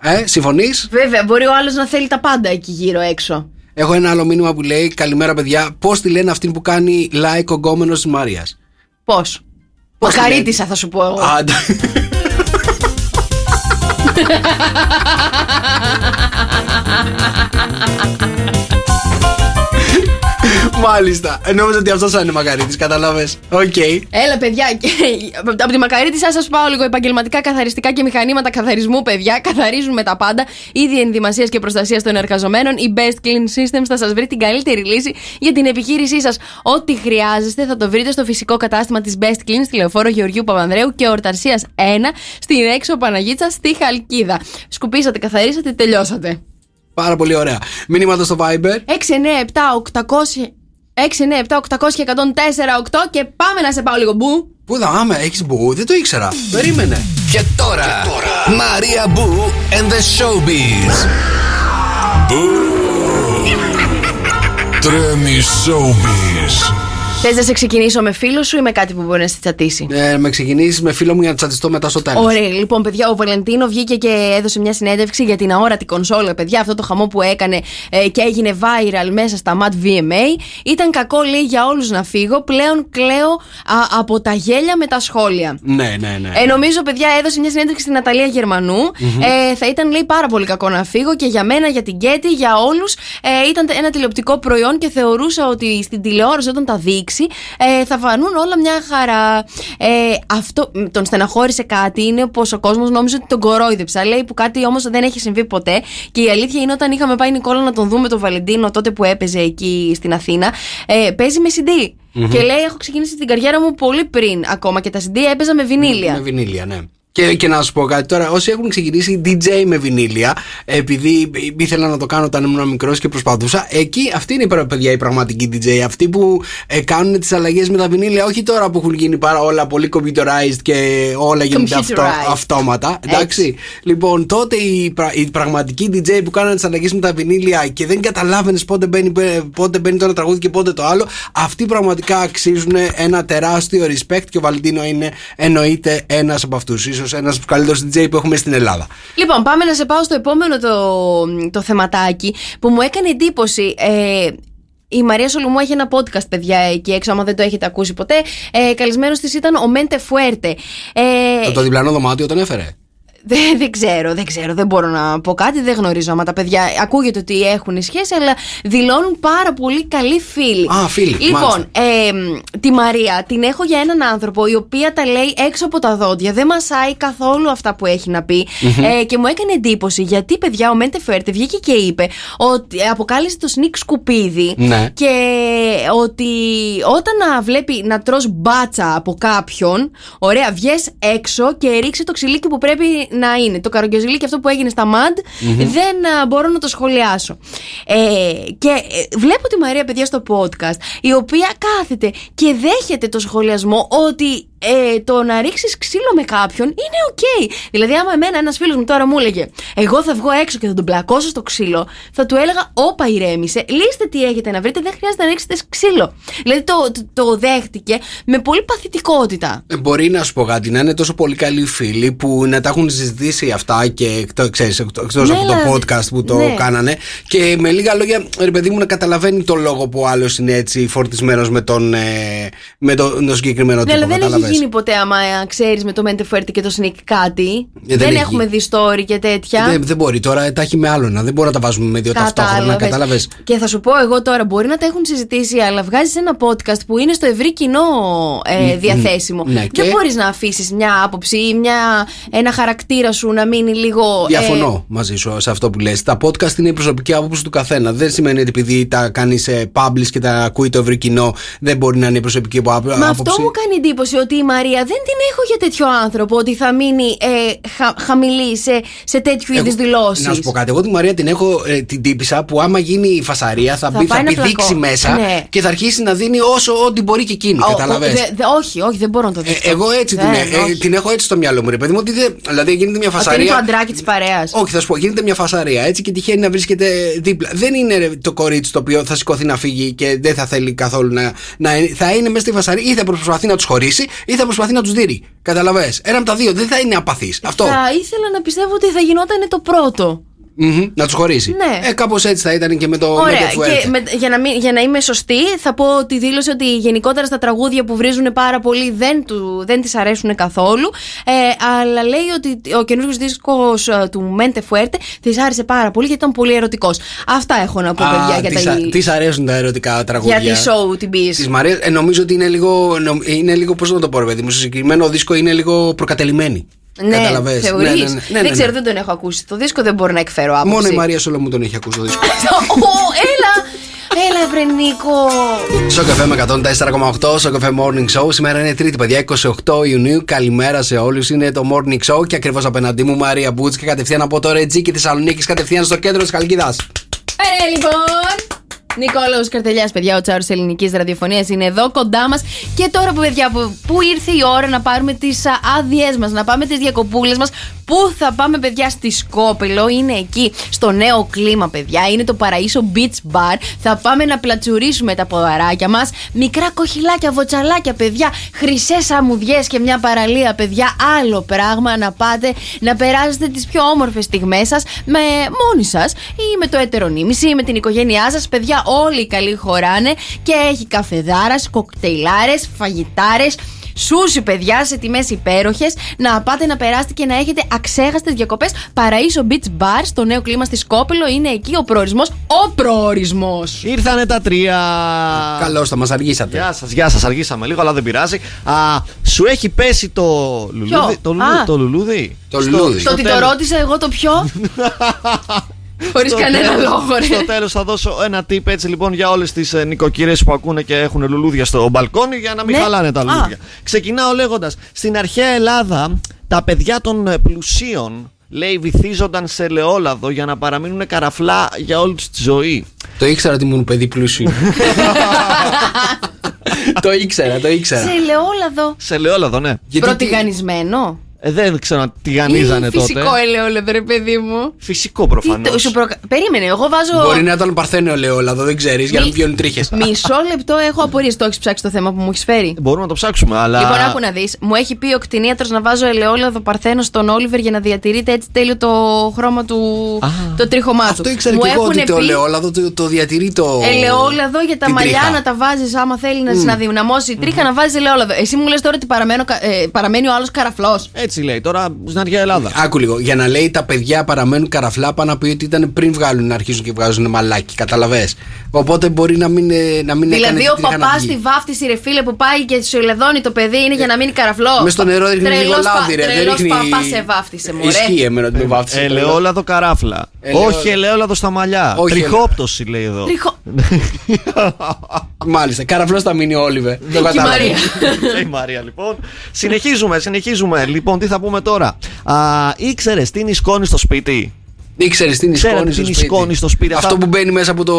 Ε, συμφωνείς; Βέβαια, μπορεί ο άλλος να θέλει τα πάντα εκεί γύρω έξω. Έχω ένα άλλο μήνυμα που λέει Καλημέρα, παιδιά. Πώς τη λένε αυτήν που κάνει like ο γκόμενος της Μαρία. Πώς; Πώς τη Μακαρίτησα θα σου πω εγώ. Άντε. Μάλιστα. Ε, Νόμιζα ότι αυτός θα είναι μακαρίτης, κατάλαβε. Οκ. Έλα, παιδιά, και- από τη μακαρίτισσα σας πάω λίγο επαγγελματικά καθαριστικά και μηχανήματα καθαρισμού, παιδιά. Καθαρίζουμε τα πάντα. Είδη ενδυμασίας και προστασίας των εργαζομένων. Η Best Clean Systems θα σας βρει την καλύτερη λύση για την επιχείρησή σας. Ό,τι χρειάζεστε θα το βρείτε στο φυσικό κατάστημα της Best Clean στη λεωφόρο Γεωργίου Παπανδρέου και Ορταρσίας 1 στην έξω Παναγίτσα στη Χαλκίδα. Σκουπίσατε, καθαρίσατε, τελειώσατε. Πάρα πολύ ωραία. Μήνυματα στο Viber. 6, 9, 7, 800. 6, 9, 7, 800 και 104, 8 και πάμε να σε πάω λίγο μπου. Πού θα πάμε, έχεις μπου, δεν το ήξερα. Περίμενε. Και τώρα, Μαρία Μπού and the Showbiz. Τρέμει showbiz. Θες να σε ξεκινήσω με φίλο σου ή με κάτι που μπορεί να σε τσατίσει; Ε, με ξεκινήσεις με φίλο μου για να τσατιστώ μετά στο τέλος. Ωραία, λοιπόν, παιδιά, ο Βαλεντίνο βγήκε και έδωσε μια συνέντευξη για την αόρατη κονσόλα. Παιδιά, αυτό το χαμό που έκανε ε, και έγινε viral μέσα στα Mad VMA. Ήταν κακό, λέει, για όλους να φύγω. Πλέον κλαίω α, από τα γέλια με τα σχόλια. Ναι, ναι, ναι. Ε, νομίζω, παιδιά, έδωσε μια συνέντευξη στην Ναταλία Γερμανού. Μμμ. Ε, θα ήταν, λέει, πάρα πολύ κακό να φύγω και για μένα, για την Κέτη, για όλους. Ε, ήταν ένα τηλεοπτικό προϊόν και θεωρούσα ότι στην τηλεόραση όταν τα δείξει ε, θα φανούν όλα μια χαρά. Ε, αυτό μ, τον στεναχώρησε κάτι είναι πως ο κόσμος νόμιζε ότι τον κορόιδεψα. Λέει που κάτι όμως δεν έχει συμβεί ποτέ. Και η αλήθεια είναι όταν είχαμε πάει Νικόλα να τον δούμε τον Βαλεντίνο τότε που έπαιζε εκεί στην Αθήνα, ε, παίζει με CD. Μμμ. Και λέει: Έχω ξεκινήσει την καριέρα μου πολύ πριν ακόμα και τα CD έπαιζα με βινίλια. Με βινίλια, ναι. Και, και να σου πω κάτι τώρα, όσοι έχουν ξεκινήσει DJ με βινίλια, επειδή ήθελα να το κάνω όταν ήμουν μικρός και προσπαθούσα, εκεί αυτή είναι η παιδιά η πραγματική DJ. Αυτοί που ε, κάνουν τις αλλαγές με τα βινίλια, όχι τώρα που έχουν γίνει πάρα όλα πολύ computerized και όλα γίνονται αυτο, Computerized. αυτόματα. Εντάξει. Λοιπόν, τότε οι, πρα- οι πραγματικοί DJ που κάνανε τις αλλαγές με τα βινίλια και δεν καταλάβαινες πότε μπαίνει, πότε μπαίνει το ένα τραγούδι και πότε το άλλο, αυτοί πραγματικά αξίζουν ένα τεράστιο respect και ο Βαλεντίνο είναι εννοείται ένας από αυτούς. Σω ένας από του καλύτερου DJ που έχουμε στην Ελλάδα. Λοιπόν, πάμε να σε πάω στο επόμενο το, το θεματάκι που μου έκανε εντύπωση. Ε, η Μαρία Σολομού έχει ένα podcast, παιδιά, εκεί έξω. Άμα δεν το έχετε ακούσει ποτέ, ε, καλεσμένος της ήταν ο Μέντε Φουέρτε. Ε, Το, το διπλανό δωμάτιο τον έφερε. Δεν, δεν ξέρω, δεν ξέρω, δεν μπορώ να πω κάτι, δεν γνωρίζω άμα τα παιδιά ακούγεται ότι έχουν σχέση, αλλά δηλώνουν πάρα πολύ καλοί φίλοι. Α, φίλοι, Λοιπόν, μάλιστα. ε, τη Μαρία την έχω για έναν άνθρωπο η οποία τα λέει έξω από τα δόντια, δεν μασάει καθόλου αυτά που έχει να πει. Μμμ. Ε, και μου έκανε εντύπωση γιατί, παιδιά, ο Μέντε Φέρτε βγήκε και είπε ότι αποκάλεσε το SNIK σκουπίδι Ναι. και ότι όταν να βλέπει να τρως μπάτσα από κάποιον, ωραία, βγες έξω και ρίξε το ξυλίκι που πρέπει να είναι. Το καραγκιοζιλίκι αυτό που έγινε στα MAD, Μμμ. δεν α, μπορώ να το σχολιάσω. Ε, και ε, βλέπω τη Μαρία, παιδιά, στο podcast, η οποία κάθεται και δέχεται το σχολιασμό ότι ε, το να ρίξεις ξύλο με κάποιον είναι οκ. Δηλαδή, άμα εμένα ένας φίλος μου τώρα μου έλεγε, Εγώ θα βγω έξω και θα τον πλακώσω στο ξύλο, θα του έλεγα, Όπα, ηρέμησε, λύστε τι έχετε να βρείτε, δεν χρειάζεται να ρίξετε ξύλο. Δηλαδή, το, το, το δέχτηκε με πολύ παθητικότητα. Ε, Μπορεί να σου πω κάτι, να είναι τόσο πολύ καλοί φίλοι που να τα έχουν συζητήσει αυτά και εκτό ξέρεις, εκτός εκτός Ναι, από το αλλά- podcast που το ναι. κάνανε. Και με λίγα λόγια, ρε παιδί μου, να καταλαβαίνει το λόγο που ο άλλος είναι έτσι φορτισμένος με τον, ε, με τον, τον συγκεκριμένο Ναι, τύπο. αλλά δεν έχει κατάλαβες. γίνει ποτέ άμα ξέρεις με το Mente Fuerte και το Sneak κάτι. δεν δεν έχει έχουμε γίνει. δει story και τέτοια. Δεν, δεν μπορεί τώρα, τα έχει με άλλο να. Δεν μπορεί να τα βάζουμε με δύο ταυτόχρονα. Κατάλαβες. Κατάλαβε. Και θα σου πω εγώ τώρα, μπορεί να τα έχουν συζητήσει, αλλά βγάζεις ένα podcast που είναι στο ευρύ κοινό ε, Μμ, διαθέσιμο. ναι, Δεν και- μπορείς να αφήσεις μια άποψη ή μια, ένα χαρακτήρα σου να μείνει λίγο. ε, Διαφωνώ μαζί σου σε αυτό που λες. Τα podcast είναι η προσωπική άποψη του καθένα. Δεν σημαίνει ότι επειδή τα κάνεις publish και τα ακούει το ευρύ κοινό, δεν μπορεί να είναι η προσωπική άπο- Μα άποψη. αυτό μου κάνει εντύπωση ότι η Μαρία δεν την έχω για τέτοιο άνθρωπο ότι θα μείνει ε, χα- χαμηλή σε, σε τέτοιου είδους δηλώσεις. Να σου πω κάτι. Εγώ τη Μαρία την έχω ε, την τύπησα που άμα γίνει η φασαρία θα, Θα μπει, θα πάει να πηδήξει πλακώ. μέσα Ναι. και θα αρχίσει να δίνει όσο ό,τι μπορεί και εκείνη. Ο- ο- Καταλαβες; δε- δε- όχι, όχι, δεν μπορώ να το Ε, δεχτώ. εγώ έτσι την, Δεν, ε, όχι. την έχω έτσι στο μυαλό μου, ρε παιδί μου. Ότι δεν, δηλαδή γίνεται μια Ότι είναι φασαρία. το αντράκι της παρέας. Όχι, θα σου πω, γίνεται μια φασαρία έτσι και τυχαίνει να βρίσκεται δίπλα. Δεν είναι ρε, το κορίτσι το οποίο θα σηκωθεί να φύγει και δεν θα θέλει καθόλου να. να θα είναι μέσα στη φασαρία ή θα προσπαθεί να τους χωρίσει ή θα προσπαθεί να τους δίνει. Καταλαβέ. Ένα από τα δύο. Δεν θα είναι απαθής. Αυτό. Θα ήθελα να πιστεύω ότι θα γινόταν το πρώτο. Μμμ, να τους χωρίσει. Ναι. Ε, κάπως έτσι θα ήταν και με το, με Ωραία. το Φουέρτε. Και με- για, να μην- για να είμαι σωστή, θα πω ότι δήλωσε ότι γενικότερα στα τραγούδια που βρίζουν πάρα πολύ δεν, του, δεν της αρέσουν καθόλου. Ε, αλλά λέει ότι ο καινούργιος δίσκος του Μέντε Φουέρτε της άρεσε πάρα πολύ γιατί ήταν πολύ ερωτικός. Αυτά έχω να πω, παιδιά, για της, τα. α- της αρέσουν τα ερωτικά τραγούδια. Για τη show την πει. Της Μαρία, ε, νομίζω ότι είναι λίγο, νο- είναι λίγο πώς να το πω, ρε παιδί μου. Στο συγκεκριμένο δίσκο είναι λίγο προκατελημένη. Ναι, Καταλαβες. θεωρείς. Ναι, ναι, ναι, ναι, ναι, δεν ξέρω, ναι. δεν τον έχω ακούσει. Το δίσκο δεν μπορώ να εκφέρω άποψη. Μόνο η Μαρία Σολομού τον έχει ακούσει το δίσκο. Ω, έλα! Έλα, βρε Νίκο! Στο καφέ με 104,8, στο καφέ Morning Show. Σήμερα είναι Τρίτη, παιδιά, 28 Ιουνίου. Καλημέρα σε όλους. Είναι το Morning Show και ακριβώς απέναντί μου Μαρία Μπούτς και κατευθείαν από το Ρετζίκι Θεσσαλονίκης, κατευθείαν στο κέντρο της Καλκίδα. Ε, λοιπόν! Νικόλαος Καρτελιάς, παιδιά, ο τσάρος ελληνικής ραδιοφωνίας είναι εδώ κοντά μας. Και τώρα που, παιδιά, που, που ήρθε η ώρα να πάρουμε τις άδειές μας, να πάμε τις διακοπούλες μας. Πού θα πάμε, παιδιά, στη Σκόπελο. Είναι εκεί, στο νέο κλίμα, παιδιά. Είναι το Παραίσο Beach Bar. Θα πάμε να πλατσουρίσουμε τα ποδαράκια μας. Μικρά κοχυλάκια, βοτσαλάκια, παιδιά. Χρυσές αμμουδιές και μια παραλία, παιδιά. Άλλο πράγμα να πάτε να περάσετε τις πιο όμορφες στιγμές σας με μόνοι σας ή με το ετερονίμηση ή με την οικογένειά σας. Παιδιά, όλοι οι καλοί χωράνε και έχει καφεδάρας, κοκτέιλάρες, φαγητάρες. Σούσι, παιδιά, σε τιμές υπέροχες. Να πάτε να περάσετε και να έχετε αξέχαστες διακοπές. Παραίσο Beach Bar στο νέο κλίμα στη Σκόπελο. Είναι εκεί ο προορισμός. Ο προορισμός! Ήρθανε τα τρία. Καλώς, θα μας αργήσατε. Γεια σας, γεια σας. Αργήσαμε λίγο, αλλά δεν πειράζει. Α, σου έχει πέσει το λουλούδι. Το, λουλούδι, Α. το λουλούδι; Το λουλούδι. Το ότι το τέλος. ρώτησα εγώ το πιο. Χωρίς Στο κανένα τέλος- λόγο, ρε. Στο τέλος θα δώσω ένα tip έτσι λοιπόν για όλες τις ε, νοικοκυρέ που ακούνε και έχουν λουλούδια στο μπαλκόνι για να μην Ναι. χαλάνε τα Α. λουλούδια. Ξεκινάω λέγοντας: Στην αρχαία Ελλάδα τα παιδιά των ε, πλουσίων λέει βυθίζονταν σε ελαιόλαδο για να παραμείνουν καραφλά για όλη τους τη ζωή. Το ήξερα ότι ήμουν παιδί πλούσιο. το ήξερα, το ήξερα. Σε ελαιόλαδο. Σε ελαιόλαδο, ναι. Γιατί Προτιγανισμένο. Ε, δεν ξέρω αν τη γανίζανε Ή τότε. Φυσικό ελαιόλαδο, ρε παιδί μου. Φυσικό Τι προφανώ. το- σου προκα- Περίμενε, εγώ βάζω. Μπορεί να ήταν παρθένο ελαιόλαδο, δεν ξέρεις, για να μην Μη- βγαίνουν τρίχες. Μισό λεπτό έχω απορίες. Το έχεις ψάξει το θέμα που μου έχεις φέρει. Μπορούμε να το ψάξουμε, αλλά. Λοιπόν, άκου να δεις. Μου έχει πει ο κτηνίατρος να βάζω ελαιόλαδο παρθένο στον Όλιβερ για να διατηρείται έτσι τέλειο το χρώμα του. το τρίχωμά του. Αυτό ήξερα μου και εγώ έχουνε ότι το πει ελαιόλαδο το, το διατηρεί το. Ελαιόλαδο για τα την μαλλιά τρίχα. να τα βάζεις άμα θέλει να συναδυναμώσει η τρίχα να βάζεις ελαιόλαδο. Εσύ μου λες τώρα ότι παραμένω κα- ε, παραμένει ο άλλος καραφλός. Έτσι λέει τώρα στην αρχαία Ελλάδα. Άκου λίγο. Για να λέει τα παιδιά παραμένουν καραφλά, πάνω να πει ότι ήταν πριν βγάλουν να αρχίσουν και βγάζουν μαλάκι. Καταλαβέ. Οπότε μπορεί να μην, ε, να μην έκανε Δηλαδή την ο τρίχα να παπάς βγει. στη βάφτιση ρε φίλε που πάει και σου ελεδώνει το παιδί είναι για να μείνει καραφλό. Μες στο νερό ρίχνει λίγο Τρελός πα- λάδι, ρε. Δεν τρελός ρίχνει. παπάς σε βάφτισε, μωρέ. Ισχύει εμένα ότι με βάφτισε. Ελαιόλαδο καράφλα. Ελαιόλαδο. Όχι ελαιόλαδο στα μαλλιά. Όχι Τριχόπτωση λέει εδώ. Τριχο- Μάλιστα. Καραφλό θα μείνει ο Όλιβε. Δεν Και η κατάλαβα. Μαρία. Και η Μαρία λοιπόν. Συνεχίζουμε, συνεχίζουμε. Λοιπόν, τι θα πούμε τώρα; Α, ήξερε τι είναι η σκόνη στο σπίτι; Ήξερε τι είναι η Ξέρετε σκόνη τι στο είναι η σκόνη σπίτι. στο σπίτι. Αυτό Αυτά- που μπαίνει μέσα από το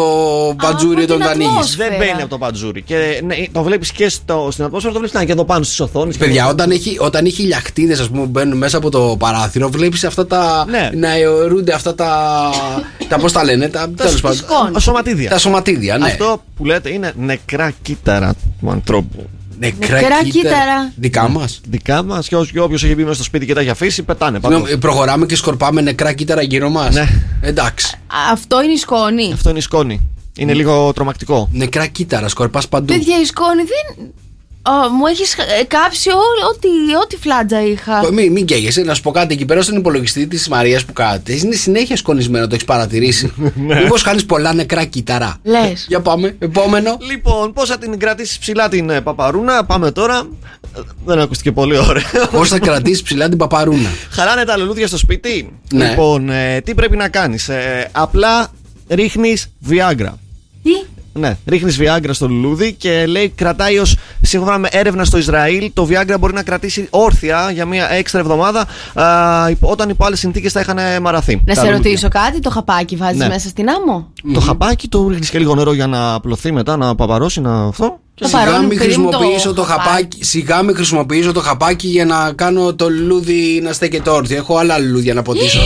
μπατζούρι από όταν την το ανοίγεις. ατμόσφαιρα. Δεν μπαίνει από το παντζούρι. Και ναι, το βλέπεις και στο, στην ατμόσφαιρα, το βλέπεις και εδώ πάνω στις οθόνες. Παιδιά, όταν έχει, όταν έχει λιαχτίδες, ας πούμε, που μπαίνουν μέσα από το παράθυρο, βλέπεις αυτά τα. Ναι. να αιωρούνται αυτά τα. τα πώς τα λένε, τα. τέλος πάντων. σκόνη. Σωματίδια. Τα σωματίδια, ναι. Αυτό που λέτε είναι νεκρά κύτταρα του ανθρώπου. Νεκρά, Νεκρά κύτταρα. Δικά μας. Δικά μας και όποιος έχει μπει μέσα στο σπίτι και τα έχει αφήσει, πετάνε πάνω. Προχωράμε και σκορπάμε νεκρά κύτταρα γύρω μας. Ναι. Εντάξει. Αυτό είναι η σκόνη. Αυτό είναι η σκόνη. Είναι λίγο τρομακτικό. Νεκρά κύτταρα, σκορπάς παντού. Παιδιά, η σκόνη δεν. Ω, μου έχεις κάψει ό- ό,τι, ό,τι φλάτζα είχα. Μην, μην καίγεσαι, να σου πω κάτι εκεί πέρα στον υπολογιστή της Μαρίας που κάθεται. Είναι συνέχεια σκονισμένο, το έχεις παρατηρήσει. Μήπως χάνεις πολλά νεκρά κύτταρα. Λες. Για πάμε, επόμενο. Λοιπόν, πώ θα την κρατήσεις ψηλά την ε, παπαρούνα, πάμε τώρα. Ε, Δεν ακούστηκε πολύ ωραία. Πώς θα κρατήσεις ψηλά την παπαρούνα. Χαλάνε τα λουλούδια στο σπίτι. Ναι. Λοιπόν, ε, τι πρέπει να κάνεις. απλά ρίχνεις Viagra. Τι; Ναι, ρίχνεις Viagra στο λουλούδι και λέει κρατάει ως σύμφωνα με έρευνα στο Ισραήλ το Viagra μπορεί να κρατήσει όρθια για μια έξτρα εβδομάδα α, υπό- όταν υπό άλλε συνθήκες θα είχαν μαραθεί. Να τα σε λουλούδια. ρωτήσω κάτι, το χαπάκι βάζεις Ναι. μέσα στην άμμο; Το χαπάκι το ρίχνεις και λίγο νερό για να απλωθεί μετά, να παπαρώσει, να αυτό. Το Σιγά παρόν, μην παιδί μου, το χρησιμοποιήσω το χαπάκι. χαπάκι. Σιγά μην χρησιμοποιήσω το χαπάκι για να κάνω το λουλούδι να στέκεται όρθιο. Έχω άλλα λουλούδια να ποτίσω.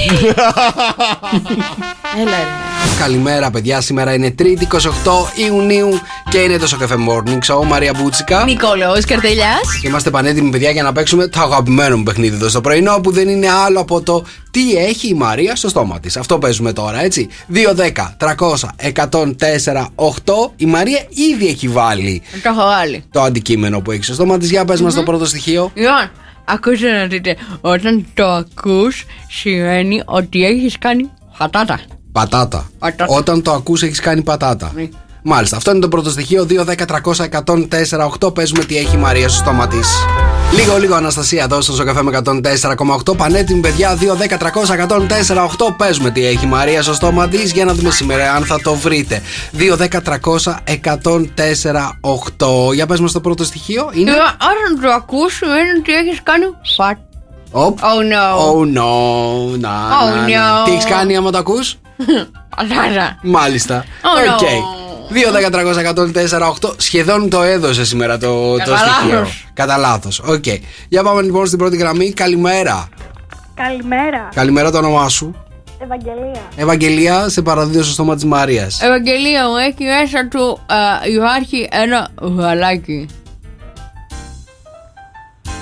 Έλα ρε. Καλημέρα, παιδιά. Σήμερα είναι 3η 28 Ιουνίου και είναι το Σοκαφέ Morning Show. Μαρία Μπούτσικα. Νικόλαος Καρτελιάς. Και Είμαστε πανέτοιμοι, παιδιά, για να παίξουμε το αγαπημένο μου παιχνίδι εδώ στο πρωινό που δεν είναι άλλο από το τι έχει η Μαρία στο στόμα της. Αυτό παίζουμε τώρα, έτσι. 2, 10, 300, 104, 8. Η Μαρία ήδη έχει βάλει Το έχω βάλει. το αντικείμενο που έχεις στο στόμα της. Για πες μας το πρώτο στοιχείο. Λοιπόν, ακούστε να δείτε. Όταν το ακούς σημαίνει ότι έχεις κάνει πατάτα. Πατάτα. Πατάτα. Όταν το ακούς έχεις κάνει πατάτα. Ναι. Μάλιστα, αυτό είναι το πρώτο στοιχείο. 2, 10, 300, 104, 8. Παίζουμε τι έχει η Μαρία στο στόμα της. Λίγο, λίγο Αναστασία εδώ στο Ζωκαφέ με 104,8. Πανέτοιμη, παιδιά. 2, 10, 300, 104, 8. Παίζουμε τι έχει η Μαρία στο στόμα της. Για να δούμε σήμερα αν θα το βρείτε. 2, 10, 300, 104, 8. Για πες μας το πρώτο στοιχείο. Είναι; Λοιπόν, όταν το ακούς σημαίνει ότι έχεις κάνει πατάτα. Οπ. Oh no. Oh no. Να, Oh, να, να. no. Τι έχεις κάνει άμα το ακούς; Πατάτα. Μάλιστα. Oh, Οκ. No. 2, 10, 300, 104, 8. Σχεδόν το έδωσε σήμερα το, το Κατά στοιχείο. λάθος. Κατά λάθος. Οκ. Για πάμε λοιπόν στην πρώτη γραμμή. Καλημέρα. Καλημέρα. Καλημέρα το όνομά σου. Ευαγγελία. Ευαγγελία, σε παραδίδω στο στόμα της Μαρίας. Ευαγγελία μου, έχει μέσα του α, υπάρχει ένα γαλάκι.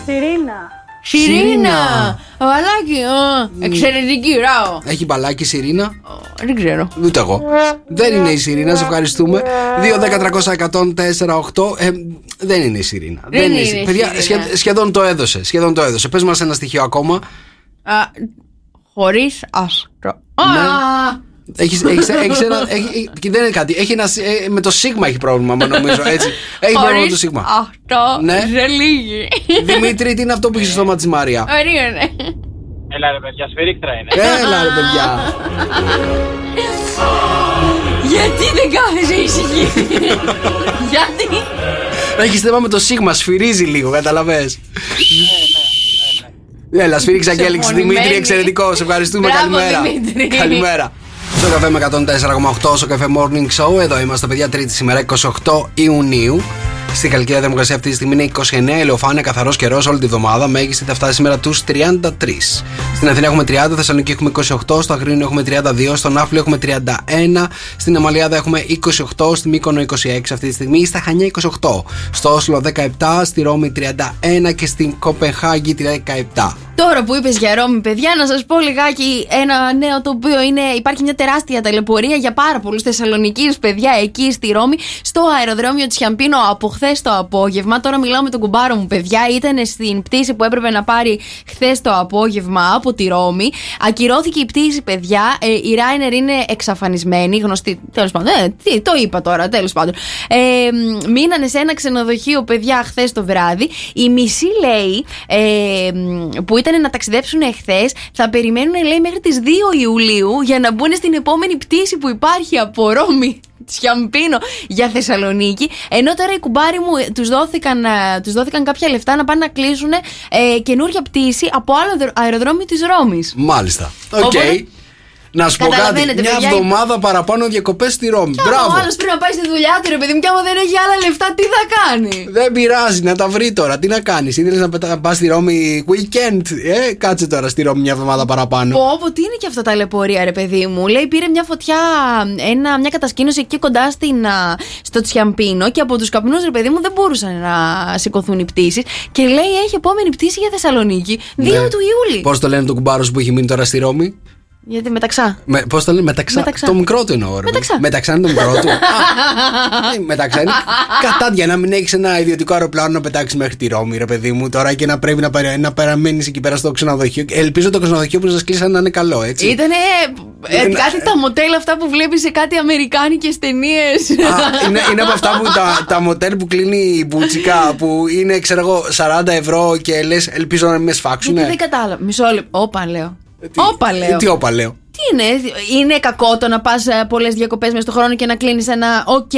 Σιρήνα. Σιρήνα! Σιρήνα. Γαλάκι, α, εξαιρετική, μπράβο. Έχει μπαλάκι η Σιρήνα. Δεν ξέρω. Ούτε εγώ. Δεν είναι η Σιρήνα, σε ευχαριστούμε. 2, 10, 300, 104, 8. Ε, δεν είναι η Σιρήνα. Δεν είναι Σι- η Παιδιά, Σιρήνα. σχεδ- σχεδόν το έδωσε. Σχεδόν το έδωσε. Πες μας ένα στοιχείο ακόμα. Α, χωρίς αυτό. Ναι. Α, Έχεις, έχεις, έχεις ένα, έχει, και δεν είναι κάτι. Έχει ένα, ε, με το σίγμα έχει πρόβλημα, μα νομίζω. Έτσι. Έχει πρόβλημα με το χωρίς σίγμα. αυτό Ναι. δεν λύγει. Δημήτρη, τι είναι αυτό που έχεις στο στόμα της Μαρία. Περίμενε. Έλα ρε παιδιά, σφυρίχτρα είναι. Έλα ρε παιδιά. Γιατί δεν κάθεσαι ησυχή. Γιατί; Έχεις θέμα με το σίγμα, σφυρίζει λίγο, καταλαβέ. Έλα, σφύριξε Αγγέλιξ. Ξεφωνημένη. Δημήτρη, εξαιρετικό. Σε ευχαριστούμε. Μπράβο, Καλημέρα. Δημήτρη. Καλημέρα. Στο καφέ με 104,8 στο καφέ Morning Show. Εδώ είμαστε, παιδιά, Τρίτη σήμερα 28 Ιουνίου. Στη Χαλκίδα Δημοκρασία αυτή τη στιγμή είναι 29 ηλιοφάνεια, καθαρός καιρός όλη τη βδομάδα. Μέγιστη θα φτάσει σήμερα τους 33. Στην Αθήνα έχουμε 30, Θεσσαλονίκη έχουμε 28, στο Αγρίνιο έχουμε 32, στον Άφλιο έχουμε 31, στην Αμαλιάδα έχουμε 28, στη Μύκονο 26 αυτή τη στιγμή, στα Χανιά 28, στο Όσλο 17, στη Ρώμη 31 και στην Κοπεχάγη 17. Τώρα που είπες για Ρώμη, παιδιά, να σας πω λιγάκι ένα νέο το οποίο είναι. Υπάρχει μια τεράστια ταλαιπωρία για πάρα πολλούς Θεσσαλονίκη, παιδιά, εκεί στη Ρώμη, στο αεροδρόμιο της Χιαμπίνο από χθες το απόγευμα. Τώρα μιλάω με τον κουμπάρο μου, παιδιά. Ήταν στην πτήση που έπρεπε να πάρει χθες το απόγευμα από τη Ρώμη. Ακυρώθηκε η πτήση, παιδιά. Ε, η Ράινερ είναι εξαφανισμένη, γνωστή. Τέλος πάντων, ε, τι, το είπα τώρα, τέλος πάντων. Ε, μ, μείνανε σε ένα ξενοδοχείο, παιδιά, χθες το βράδυ. Η μισή λέει ε, μ, που ήταν να ταξιδέψουν εχθές θα περιμένουν, λέει, μέχρι τις 2 Ιουλίου για να μπουν στην επόμενη πτήση που υπάρχει από Ρώμη. Τσιαμπίνο για Θεσσαλονίκη. Ενώ τώρα οι κουμπάροι μου τους δόθηκαν, ε, τους δόθηκαν κάποια λεφτά να πάνε να κλείσουν ε, καινούργια πτήση από άλλο αερο- αεροδρόμιο της Ρώμης. Μάλιστα. Οκ. Οπότε- Να σου πω κάτι. Καταλαβαίνετε, Μια παιδιά, εβδομάδα παραπάνω διακοπές στη Ρώμη. Ο Μπράβο. άλλος πρέπει να πάει στη δουλειά του, ρε παιδί μου, και άμα δεν έχει άλλα λεφτά, τι θα κάνει; Δεν πειράζει να τα βρει τώρα. Τι να κάνεις. Ήθελε να πα πας στη Ρώμη weekend. Ε, κάτσε τώρα στη Ρώμη μια εβδομάδα παραπάνω. Πω, πω, τι είναι και αυτά τα λεπορία, ρε παιδί μου. Λέει, πήρε μια φωτιά, ένα, μια κατασκήνωση εκεί κοντά στην, α, στο Τσιαμπίνο και από τους καπνούς, ρε παιδί μου, δεν μπορούσαν να σηκωθούν οι πτήσεις. Και λέει, έχει επόμενη πτήση για Θεσσαλονίκη 2 του Ιούλη. Πώς Ναι. το λένε το κουμπάρος που έχει μείνει τώρα στη Ρώμη; Γιατί μεταξά. Με, Πώς το λένε, μεταξά. Μεταξά. Το μικρό του εννοώ. ρε. Μεταξά. Μεταξά είναι το μικρό του. Α, ε, μεταξά είναι. Κατάδια να μην έχεις ένα ιδιωτικό αεροπλάνο να πετάξεις μέχρι τη Ρώμη, ρε παιδί μου, τώρα και να πρέπει να, παρα- να παραμένεις εκεί πέρα στο ξενοδοχείο. Ελπίζω το ξενοδοχείο που σας κλείσαν να είναι καλό, έτσι. Ήτανε ε, Είναι- κάτι τα μοτέλ αυτά που βλέπεις σε κάτι αμερικάνικες ταινίες. Α, είναι, είναι από αυτά που τα, τα μοτέλ που κλείνει η μπουτσικά που είναι ξέρω εγώ 40 ευρώ και λες ελπίζω να μην με σφάξουν. Γιατί δεν κατάλαβα. Μισό λεπτό. Όπα λέω. Όπα λέω. Τι όπα λέω. Τι είναι, είναι κακό το να πας πολλές διακοπές μέσα στον χρόνο και να κλείνεις ένα OK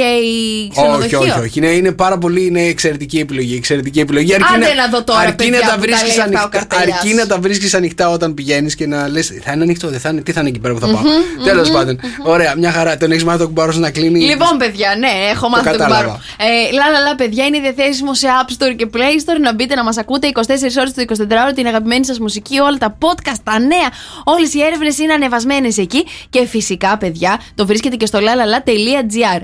ξενοδοχείο; Όχι, όχι, όχι. Είναι, είναι πάρα πολύ είναι εξαιρετική επιλογή. Εξαιρετική επιλογή. Άντε να δω τώρα, αρκεί παιδιά, να τα που τα βρίσκεις λέει αυτά ο ανοιχτά, Καρτελιάς. αρκεί να τα βρίσκεις ανοιχτά όταν πηγαίνεις και να λες: Θα είναι ανοιχτό, δεν θα είναι. Τι θα είναι εκεί πέρα που θα πάω; Μμμ, Τέλος μμμ, πάντων. Ωραία, μια χαρά. Τον έχεις μάθει τον κουμπάρο σου να κλείνει; Λοιπόν, παιδιά, ναι, έχω μάθει τον κατάλαβα. κουμπάρο. Ε, λα, λα, λα, παιδιά, είναι διαθέσιμο σε App Store και Play Store. Να μπείτε να μας ακούτε 24 ώρες το 24ωρο την αγαπημένη σας μουσική, όλα τα podcast, τα νέα. Όλες οι έρευνες είναι ανεβασμένες εκεί. Και φυσικά, παιδιά, το βρίσκεται και στο lalala.gr.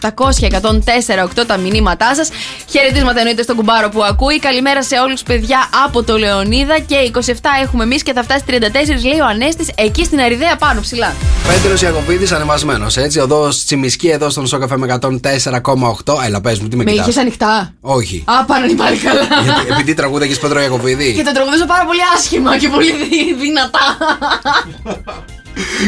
697-800-1048 τα μηνύματά σας. Χαιρετίσματα εννοείται στον κουμπάρο που ακούει. Καλημέρα σε όλους, παιδιά, από το Λεωνίδα. Και 27 έχουμε εμείς και θα φτάσει 34, λέει ο Ανέστης, εκεί στην Αριδαία πάνω ψηλά. Πέτρος Ιακοβίδης ανεβασμένο. Έτσι, οδό Τσιμισκή εδώ στον Σόκαφέ με 104,8. Έλα, πες μου, τι με Με κοιτάς; είχες ανοιχτά; Όχι. Α, πάνε είναι πάλι καλά. Γιατί- Επειδή τραγούδαγες Πέτρο Ιακοβίδη. Και το τραγουδίζω πάρα πολύ άσχημα και πολύ δυ- δυνατά.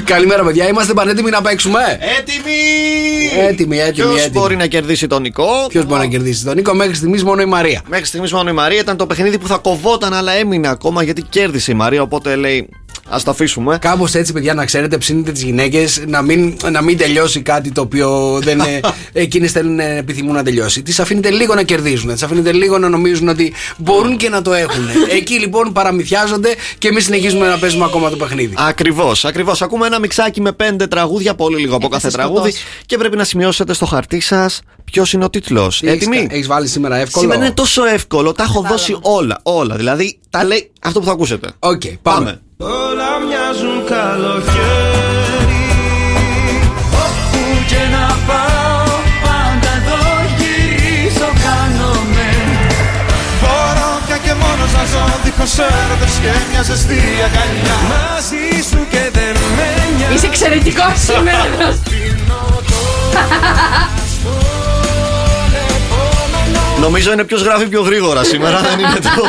Καλημέρα, παιδιά. Είμαστε πανέτοιμοι να παίξουμε; Έτοιμοι! Έτοιμοι, έτοιμοι. Ποιος έτοιμοι. μπορεί να κερδίσει τον Νικό; Ποιος μπορεί να κερδίσει τον Νίκο, μέχρι στιγμής μόνο η Μαρία. Μέχρι στιγμής μόνο η Μαρία ήταν το παιχνίδι που θα κοβόταν, αλλά έμεινε ακόμα γιατί κέρδισε η Μαρία. Οπότε λέει, ας το αφήσουμε. Κάπως έτσι, παιδιά, να ξέρετε, ψήνετε τις γυναίκες να μην, να μην τελειώσει κάτι το οποίο δεν εκείνες θέλουν ε, επιθυμούν να τελειώσει. Τις αφήνετε λίγο να κερδίζουν, τις αφήνετε λίγο να νομίζουν ότι μπορούν και να το έχουν. Εκεί λοιπόν παραμυθιάζονται και εμείς συνεχίζουμε να παίζουμε ακόμα το παιχνίδι. Ακριβώς, ακριβώς. Ακούμε ένα μιξάκι με πέντε τραγούδια, πολύ λίγο από κάθε τραγούδι. Και πρέπει να σημειώσετε στο χαρτί σας ποιος είναι ο τίτλος. Έτοιμοι; Έχεις βάλει σήμερα εύκολο; Σήμερα είναι τόσο εύκολο, τα έχω δώσει όλα. Όλα. Δηλαδή, τα λέει αυτό που θα ακούσετε. Οκ, πάμε. Όλα μοιάζουν καλοκαίρι. Όπου και να πάω πάντα εδώ γυρίζω χάνομαι Μπορώ πια και μόνος να ζω δίχως έρωτες και μια ζεστή αγκαλιά. Μαζί σου και δεν με νοιάζει. Είσαι εξαιρετικός σήμερα. Νομίζω είναι ποιος γράφει πιο γρήγορα σήμερα, δεν είναι το.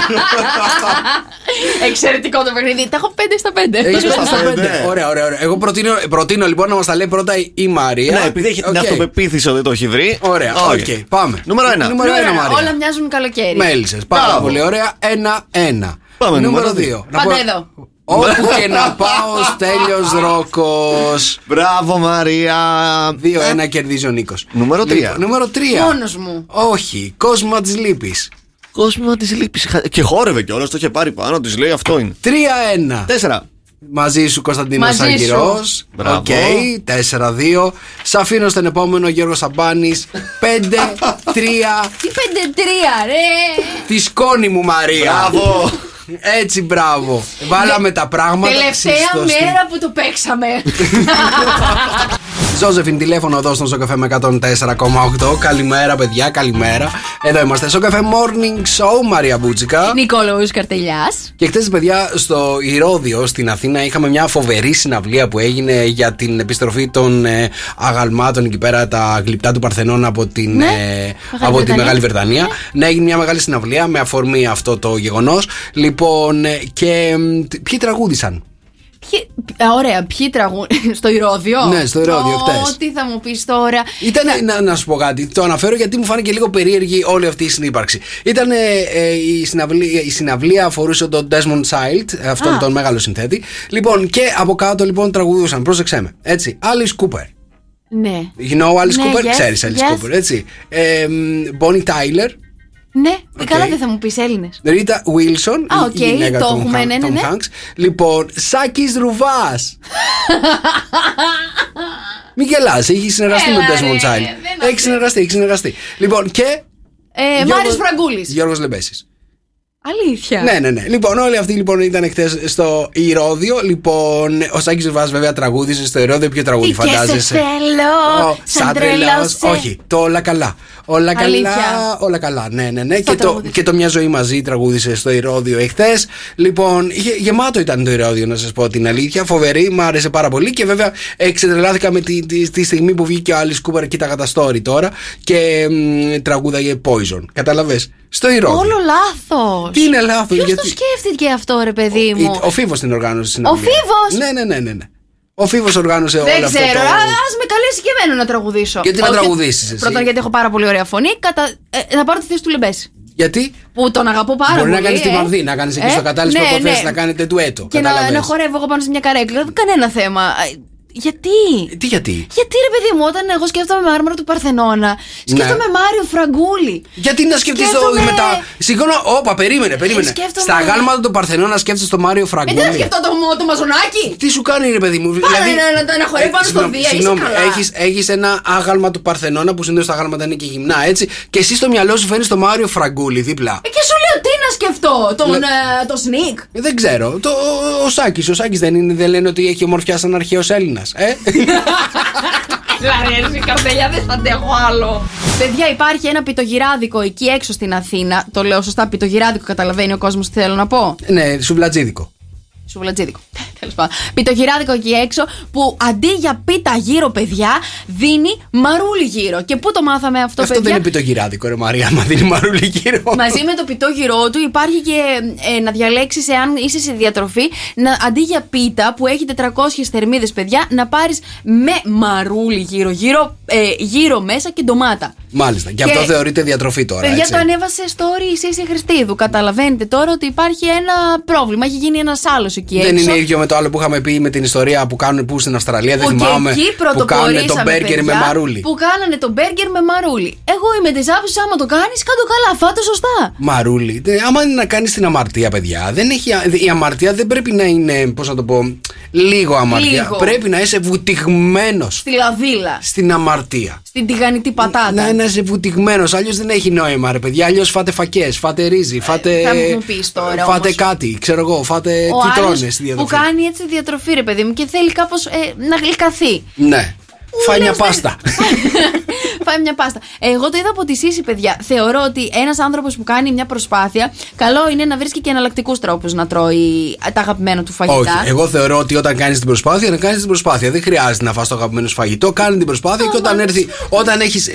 Εξαιρετικό το παιχνίδι. Τα έχω 5 στα 5. Έχεις στα πέντε στα πέντε. πέντε. Ωραία, ωραία, ωραία. Εγώ προτείνω, προτείνω λοιπόν να μας τα λέει πρώτα η Μαρία. Ναι, επειδή έχει την Οκ. αυτοπεποίθηση ότι το έχει βρει. Ωραία, OK. OK, πάμε. Νούμερο ένα. Νούμερο ένα, Μαρία. Όλα μοιάζουν καλοκαίρι. Μέλισσες. Πάρα Μπράβο. πολύ ωραία. Ένα-ένα. Πάμε, Νούμερο νούμερο δύο. Να Πάντα πω- εδώ. Όπου και να πάω, Στέλιος Ρόκος. Μπράβο, Μαρία. Δύο-ένα κερδίζει ο Νίκος. Νούμερο τρία. Λοιπόν, Νούμερο τρία. Μόνος μου. Όχι, κόσμο της λύπης. Κόσμο της λύπης. Και χόρευε κιόλας, το είχε πάρει πάνω, της λέει αυτό είναι. Τρία-ένα. Τέσσερα. Μαζί σου Κωνσταντίνος Μαζί σου. Αργυρός. Μπράβο. Οκ. 4-2. Σ' αφήνω στον επόμενο Γιώργος Σαμπάνης. 5-3. Τι 5-3, ρε. Τη σκόνη μου Μαρία. Μπράβο. Έτσι, μπράβο. Βάλαμε τα πράγματα. Τελευταία στη σωστή- μέρα που το παίξαμε. Ζώζεφιν τηλέφωνο εδώ στον Sok FM 104,8. Καλημέρα, παιδιά, καλημέρα. Εδώ είμαστε. Sok FM Morning Show, Μαρία Μπούτσικα. Νικόλαος Καρτελιάς. Και χθες, παιδιά, στο Ηρόδιο στην Αθήνα είχαμε μια φοβερή συναυλία που έγινε για την επιστροφή των ε, αγαλμάτων εκεί πέρα, τα γλυπτά του Παρθενών από, την, Ναι, ε, Μεγάλη από τη Βρετανία. Μεγάλη Βρετανία. Να έγινε μια μεγάλη συναυλία με αφορμή αυτό το γεγονός. Λοιπόν, ε, και μ, τ- ποιοι τραγούδησαν. Ποιοι- Α, Ωραία, ποιοι τραγούν στο Ηρώδιο; Ναι, στο Ηρώδιο, Ω, χτες. Τι θα μου πεις τώρα. Ήταν, να, να σου πω κάτι, το αναφέρω γιατί μου φάνηκε λίγο περίεργη όλη αυτή η συνύπαρξη. Ήταν ε, ε, η, συναυλία, η συναυλία αφορούσε τον Desmond Child, αυτόν Α. τον μεγάλο συνθέτη. Λοιπόν, και από κάτω λοιπόν τραγουδούσαν, πρόσεξέ με, έτσι, Alice Cooper. Ναι. You know Alice Ναι, Cooper, yes, ξέρεις Alice yes. Cooper, έτσι. Ε, μ, Bonnie Tyler, Ναι, Οκ. καλά δεν θα μου πεις Έλληνες. Rita Wilson, Α, η- οκ, η γυναίκα το του έχουμε, Χα- ναι, ναι, Tom ναι. Hanks. Λοιπόν, Σάκης Ρουβάς. Μην γελάς, έχει συνεργαστεί με τον Έλα, Desmond ρε, Child. δεν Έχει συνεργαστεί, έχει συνεργαστεί. Λοιπόν, και Ε, Γιώργος- Μάρις Φραγκούλης. Γιώργος Λεμπέσης. Αλήθεια. Ναι, ναι, ναι. Λοιπόν, όλοι αυτοί λοιπόν ήταν χθες στο Ηρώδιο. Λοιπόν, ο Σάκης Ρουβάς βέβαια τραγούδισε στο Ηρώδιο. Ποιο τραγούδι Τι και σε φαντάζεσαι; θέλω, Ω, σαν τρελός. τρελός, ε. Όχι, το όλα καλά. Όλα καλά. Αλήθεια. Όλα καλά. Ναι, ναι, ναι. Και το, τραγούδισε. και το μια ζωή μαζί τραγούδισε στο Ηρώδιο εχθές. Λοιπόν, είχε, γεμάτο ήταν το Ηρώδιο, να σας πω την αλήθεια. Φοβερή, μου άρεσε πάρα πολύ. Και βέβαια εξετρελάθηκα με τη, τη, τη στιγμή που βγήκε ο Άλλη Κούπερ, κοίταγα τα story τώρα και μ, τραγούδαγε Poison. Κατάλαβες; Στο Ηρώδιο. Όλο λάθος. Τι είναι λάθος, Ποιος γιατί. το σκέφτηκε αυτό, ρε παιδί μου; Ο Φίβος την οργάνωσε στην Ο συναυλία. Φίβος; Ναι, ναι, ναι, ναι. ναι. Ο Φίβος οργάνωσε Δεν όλο αυτό. ξέρω, το... α ας με καλέσει και εμένα να τραγουδήσω. Γιατί να Όχι, τραγουδήσεις εσύ; Πρώτον, γιατί έχω πάρα πολύ ωραία φωνή. Κατα... Ε, θα πάρω τη θέση του Λεμπέση. Γιατί; Που τον αγαπώ πάρα μπορεί πολύ. να κάνεις τη ε. μαρδί, να κάνεις εκεί Ε, στο κατάλληλες ναι, προποθέσει, ναι. να κάνετε ντουέτο. Και να, κατάλαβες. να χορεύω εγώ πάνω σε μια καρέκλα. Κανένα θέμα. Ε, Γιατί; Τι γιατί; Γιατί ρε παιδί μου, όταν εγώ σκέφτομαι μάρμαρα του Παρθενώνα, σκέφτομαι Μάριο Φραγκούλη. Γιατί να σκεφτείς το Σκέφτομαι- μετά. Συγγνώμη, όπα, περίμενε, περίμενε. Ε, σκέφτομαι- Στα γάλματα του Παρθενώνα σκέφτεσαι το Μάριο Ε, τι να Φραγκούλη. σκεφτώ το, το μαζονάκι. Τι σου κάνει, ρε παιδί μου. δηλαδή- να- να- να χορεύει πάνω στο Δία, είσαι Συγγνώμη, καλά. έχεις, έχεις ένα άγαλμα του Παρθενώνα που συνήθως τα άγαλματα είναι και γυμνά, έτσι. Και εσύ στο μυαλό σου φέρνει το Μάριο Φραγκούλη δίπλα. Ε, και σου λέω τι να σκεφτώ. Τον, Λε- ε, το sneak. Ε, Δεν ξέρω. Το, ο- ο Σάκης. Ο Σάκης δεν, είναι, δεν λένε ότι έχει ομορφιά σαν αρχαίος Έλληνας. Ε; Δηλαδή, εσύ καρτελιά δεν θα αντέχω άλλο. Παιδιά, υπάρχει ένα πιτογυράδικο εκεί έξω στην Αθήνα. Το λέω σωστά, πιτογυράδικο, καταλαβαίνει ο κόσμος τι θέλω να πω; ναι, σουβλατζίδικο. Σουβλατζίδικο. Τέλος πάντων. Πιτογυράδικο εκεί έξω που αντί για πίτα γύρω, παιδιά, δίνει μαρούλι γύρω. Και πού το μάθαμε αυτό, Αυτό δεν παιδιά. είναι πιτογυράδικο, ρε Μαρία, μα δίνει μαρούλι γύρω. Μαζί με το πιτό γυρό του υπάρχει και ε, να διαλέξεις εάν είσαι σε διατροφή να, αντί για πίτα που έχει 400 θερμίδες, παιδιά, να πάρεις με μαρούλι γύρω-γύρω, ε, γύρω μέσα και ντομάτα. Μάλιστα. Και, Και- αυτό θεωρείται διατροφή τώρα. Παιδιά, έτσι. το ανέβασε story η Σύση Χριστίδου. Καταλαβαίνετε τώρα ότι υπάρχει ένα πρόβλημα. Έχει γίνει ένας άλλος εκεί Δεν έξω. είναι ίδιο με το άλλο που είχαμε πει με την ιστορία που κάνουν που στην Αυστραλία. Δεν Που και θυμάμαι. εκεί Που κάνουν το πρωτοπορήσαμε, μπέργκερ με παιδιά, μαρούλι. Που κάνανε το μπέργκερ με μαρούλι. Εγώ είμαι της άποψης, άμα το κάνεις, κάτω καλά, φάτε σωστά. Μαρούλι. Δε- Άμα είναι να κάνεις την αμαρτία, παιδιά, δεν έχει, η αμαρτία δεν πρέπει να είναι, πώς να το πω, λίγο αμαρτία. Λίγο. Πρέπει να είσαι βουτυγμένος Στη λαδίλα. στην αμαρτία. Στην τηγανιτή πατάτα. Να, να είσαι βουτυγμένος. Αλλιώς δεν έχει νόημα, ρε παιδιά. Αλλιώς φάτε φακές, φάτε ρύζι, φάτε. θα μου πεις τώρα Φάτε όμως. κάτι, ξέρω εγώ. Φάτε. Ο τι άλλος τρώνε στη που διατροφή. κάνει έτσι διατροφή, ρε παιδί μου, και θέλει κάπως να γλυκαθεί. Ναι. Φάει μια λες, δεν- πάστα. Φάει μια πάστα. Εγώ το είδα από τη Σύση, παιδιά. Θεωρώ ότι ένας άνθρωπος που κάνει μια προσπάθεια, καλό είναι να βρίσκει και εναλλακτικούς τρόπους να τρώει τα αγαπημένα του φαγητά. Όχι. Εγώ θεωρώ ότι όταν κάνεις την προσπάθεια, να κάνεις την προσπάθεια. Δεν χρειάζεται να φας το αγαπημένο σου φαγητό. Κάνε την προσπάθεια και όταν έρθει. Όταν έχεις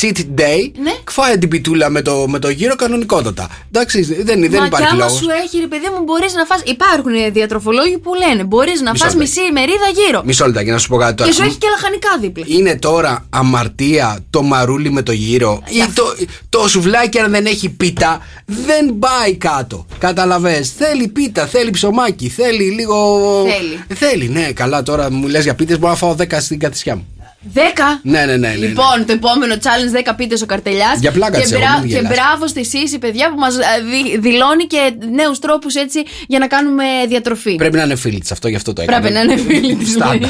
cheat day, Ναι. φάει την πιτούλα με το, με το γύρο κανονικότατα. Εντάξει, δεν, δεν Μα υπάρχει κι άμα λόγος. σου έχει, ρε παιδί μου, μπορείς να φας Υπάρχουν διατροφολόγοι που λένε: Μπορείς να Μισό φας λεπτό. μισή μερίδα γύρω. Μισό λεπτάκι να σου πω κάτι τώρα. Και σου έχει και λαχανικά δίπλα. Είναι τώρα αμαρτία το μαρούλι με το γύρο ή το, το σουβλάκι αν δεν έχει πίτα δεν πάει κάτω. Καταλαβες. Θέλει πίτα, θέλει ψωμάκι, θέλει λίγο. Θέλει. Θέλει, ναι, καλά τώρα μου λες για πίτες μπορώ να φάω 10 στην κατησιά μου. Δέκα. Ναι, ναι, ναι. ναι, ναι. Λοιπόν, το επόμενο challenge 10 πίτες ο καρτελιάς. Για πλάκα και, της εγώ, μην και γελάς. μπράβο στη Σύση, παιδιά, που μας δηλώνει και νέους τρόπους έτσι για να κάνουμε διατροφή. Πρέπει να είναι φίλη της αυτό, γι' αυτό το έκανα. Πρέπει να είναι φίλη της. Στάντα.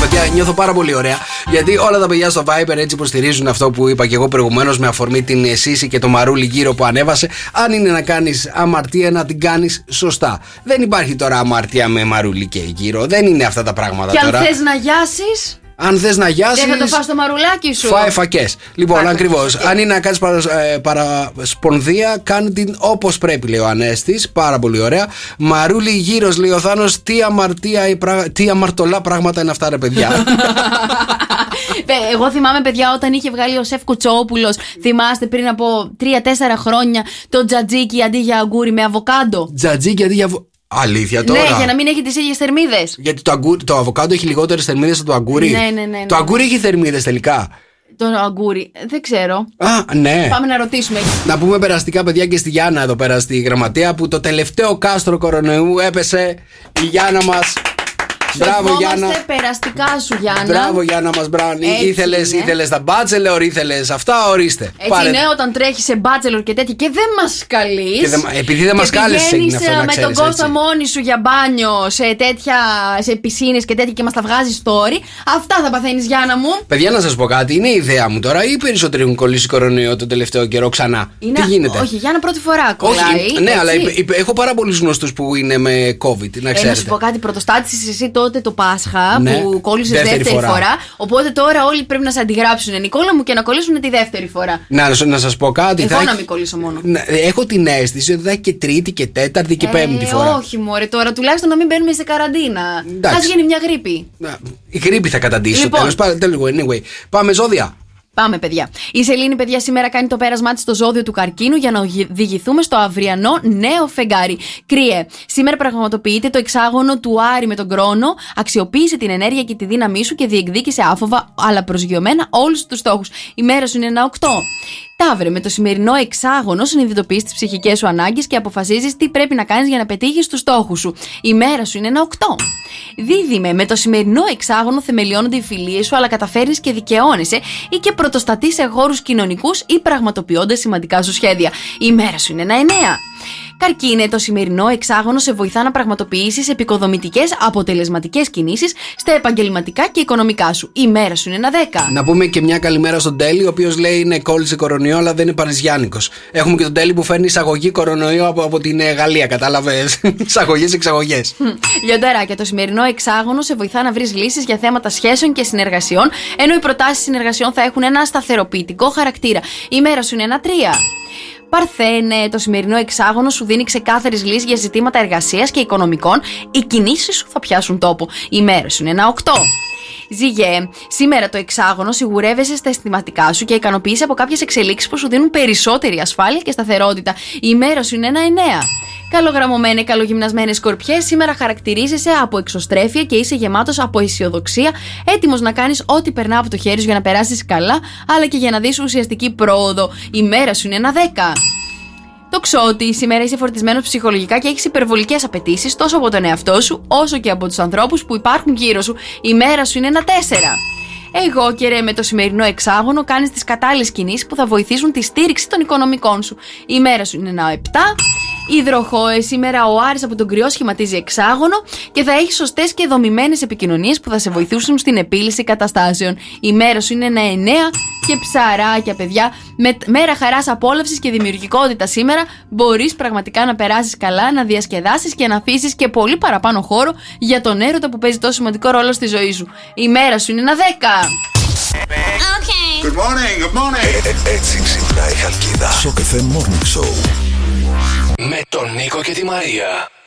Παιδιά, νιώθω πάρα πολύ ωραία. Γιατί όλα τα παιδιά στο Viber έτσι υποστηρίζουν αυτό που είπα και εγώ προηγουμένως με αφορμή την Σύση και το μαρούλι γύρω που ανέβασε. Αν είναι να κάνεις αμαρτία, να την κάνεις σωστά. Δεν υπάρχει τώρα αμαρτία με μαρούλι και γύρω. Δεν είναι αυτά τα πράγματα Και αν τώρα. θες να γιάσεις, Αν θες να γιάσει. δεν θα το φας το μαρουλάκι σου. Φάε φακές. Λοιπόν, Φάε ακριβώς. φακές. Αν είναι να κάνεις παρασπονδία, κάνε την όπως πρέπει, λέει ο Ανέστης. Πάρα πολύ ωραία. Μαρούλι γύρω, λέει ο Θάνος. Τι αμαρτία, ή πρά- τι αμαρτωλά πράγματα είναι αυτά, ρε παιδιά. Ε, Εγώ θυμάμαι, παιδιά, όταν είχε βγάλει ο Σεφ Κουτσόπουλος, θυμάστε πριν από 3-4 χρόνια το τζατζίκι αντί για αγκούρι με αβοκάντο. Τζατζίκι αντί για. βο- Αλήθεια τώρα. Ναι, για να μην έχει τις ίδιες θερμίδες. Γιατί το, αγκούρι, το αβοκάντο έχει λιγότερες θερμίδες από το αγκούρι. Ναι, ναι, ναι, ναι. Το αγκούρι έχει θερμίδες τελικά. Το αγκούρι. Ε, Δεν ξέρω. Α, ναι. Πάμε να ρωτήσουμε. Να πούμε περαστικά, παιδιά, και στη Γιάννα εδώ πέρα στη γραμματεία που το τελευταίο κάστρο κορονοϊού έπεσε η Γιάννα μας. Μπράβο, Γιάννα. Σεβόμαστε περαστικά σου, Γιάννα. Μπράβο, Γιάννα μας, Μπράουν. Έτσι Ήθελες είναι. ήθελες τα μπάτσελορ, ήθελες αυτά, ορίστε. Έτσι είναι όταν τρέχεις σε μπάτσελορ και τέτοια και δεν μας καλείς. Και δεν- επειδή δεν μας κάλεσες έγινε αυτό, να με τον ξέρεις, Κώστα έτσι. μόνη σου για μπάνιο σε τέτοια. σε πισίνες και τέτοια και μας τα βγάζει story. Αυτά θα παθαίνεις, Γιάννα μου. Παιδιά, να σας πω κάτι, είναι η ιδέα μου τώρα ή οι περισσότεροι έχουν κολλήσει κορονοϊό τον τελευταίο καιρό ξανά. Είναι- Τι γίνεται; Όχι, Γιάννα πρώτη φορά κολλάει. Όχι, ναι, έτσι. αλλά είπε- είπε- έχω πάρα πολλούς γνωστούς που είναι με COVID, να Ε, να ξέρετε. σου πω κάτι, πρωτοστάτησες εσύ τότε το Πάσχα Ναι. που κόλλησε Δεύτερη δεύτερη, φορά. φορά. Οπότε τώρα όλοι πρέπει να σε αντιγράψουν, Νικόλα μου, και να κολλήσουν τη δεύτερη φορά. Να, να σας πω κάτι. Εγώ θα να έχει- μην κολλήσω μόνο. Να- Έχω την αίσθηση ότι θα έχει και τρίτη και τέταρτη και Ε, πέμπτη φορά. Όχι, μωρέ, τώρα τουλάχιστον να μην μπαίνουμε σε καραντίνα. Εντάξει. Α γίνει μια γρήπη. Να, η γρήπη θα καταντήσω. Λοιπόν. Τέλος πάντων, τέλος, anyway. Πάμε ζώδια. Πάμε, παιδιά. Η Σελήνη, παιδιά, σήμερα κάνει το πέρασμά της στο ζώδιο του καρκίνου για να οδηγηθούμε στο αυριανό νέο φεγγάρι. Κρύε. Σήμερα πραγματοποιείται το εξάγωνο του Άρη με τον κρόνο. Αξιοποίησε την ενέργεια και τη δύναμή σου και διεκδίκησε άφοβα αλλά προσγειωμένα όλους τους στόχους. Η μέρα σου είναι ένα 8. Ταύρε, με το σημερινό εξάγωνο συνειδητοποιείς τις ψυχικές σου ανάγκες και αποφασίζεις τι πρέπει να κάνεις για να πετύχεις τους στόχους σου. Η μέρα σου είναι ένα 8. Δίδυμε, με το σημερινό εξάγωνο θεμελιώνονται οι φιλίες σου, αλλά καταφέρνεις και δικαιώνεσαι ή και πρωτοστατείς σε χώρους κοινωνικούς ή πραγματοποιώνται σημαντικά σου σχέδια. Η μέρα σου είναι ένα 9. Καρκίνε, το σημερινό εξάγωνο σε βοηθά να πραγματοποιήσεις επικοδομητικές αποτελεσματικές κινήσεις στα επαγγελματικά και οικονομικά σου. Η μέρα σου είναι ένα 10. Να πούμε και μια καλημέρα στον Τέλη, ο οποίος λέει είναι κόλλησε κορονοϊό, αλλά δεν είναι Παριζιάνικος. Έχουμε και τον Τέλη που φέρνει εισαγωγή κορονοϊό από, από την ε, Γαλλία, κατάλαβες; Εισαγωγέ-εξαγωγέ. Λιονταράκια, το σημερινό εξάγωνο σε βοηθά να βρεις λύσεις για θέματα σχέσεων και συνεργασιών, ενώ οι προτάσεις συνεργασιών θα έχουν ένα σταθεροποιητικό χαρακτήρα. Η μέρα σου είναι ένα 3. Παρθένε, το σημερινό εξάγωνο σου δίνει ξεκάθαρε λύσεις για ζητήματα εργασίας και οικονομικών. Οι κινήσεις σου θα πιάσουν τόπο. Η μέρα σου είναι ένα 8. Ζυγέ, σήμερα το εξάγωνο σιγουρεύεσαι στα αισθηματικά σου και ικανοποιήσει από κάποιες εξελίξεις που σου δίνουν περισσότερη ασφάλεια και σταθερότητα. Η μέρα σου είναι ένα 9. Καλογραμμωμένοι, καλογυμνασμένοι σκορπιέ, σήμερα χαρακτηρίζεσαι από εξωστρέφεια και είσαι γεμάτος από αισιοδοξία, έτοιμος να κάνεις ό,τι περνά από το χέρι σου για να περάσεις καλά, αλλά και για να δεις ουσιαστική πρόοδο. Η μέρα σου είναι ένα 10. Το ξότι σήμερα είσαι φορτισμένος ψυχολογικά και έχεις υπερβολικές απαιτήσεις τόσο από τον εαυτό σου όσο και από τους ανθρώπους που υπάρχουν γύρω σου. Η μέρα σου είναι ένα 4. Εγώ και ρε με το σημερινό εξάγωνο κάνεις τις κατάλληλες κινήσεις που θα βοηθήσουν τη στήριξη των οικονομικών σου. Η μέρα σου είναι ένα 7. Υδροχόε, σήμερα ο Άρης από τον κρυό σχηματίζει εξάγωνο και θα έχει σωστές και δομημένες επικοινωνίες που θα σε βοηθήσουν στην επίλυση καταστάσεων. Η μέρα σου είναι ένα 9 και ψαράκια, παιδιά. Με, μέρα χαράς απόλαυσης και δημιουργικότητα σήμερα μπορείς πραγματικά να περάσεις καλά, να διασκεδάσεις και να αφήσεις και πολύ παραπάνω χώρο για τον έρωτα που παίζει τόσο σημαντικό ρόλο στη ζωή σου. Η μέρα σου είναι ένα 10. Good morning, good morning. έτσι ξυπνάει η Χαλκίδα. Στο καφέ Morning Show. Με τον Νίκο και τη Μαρία.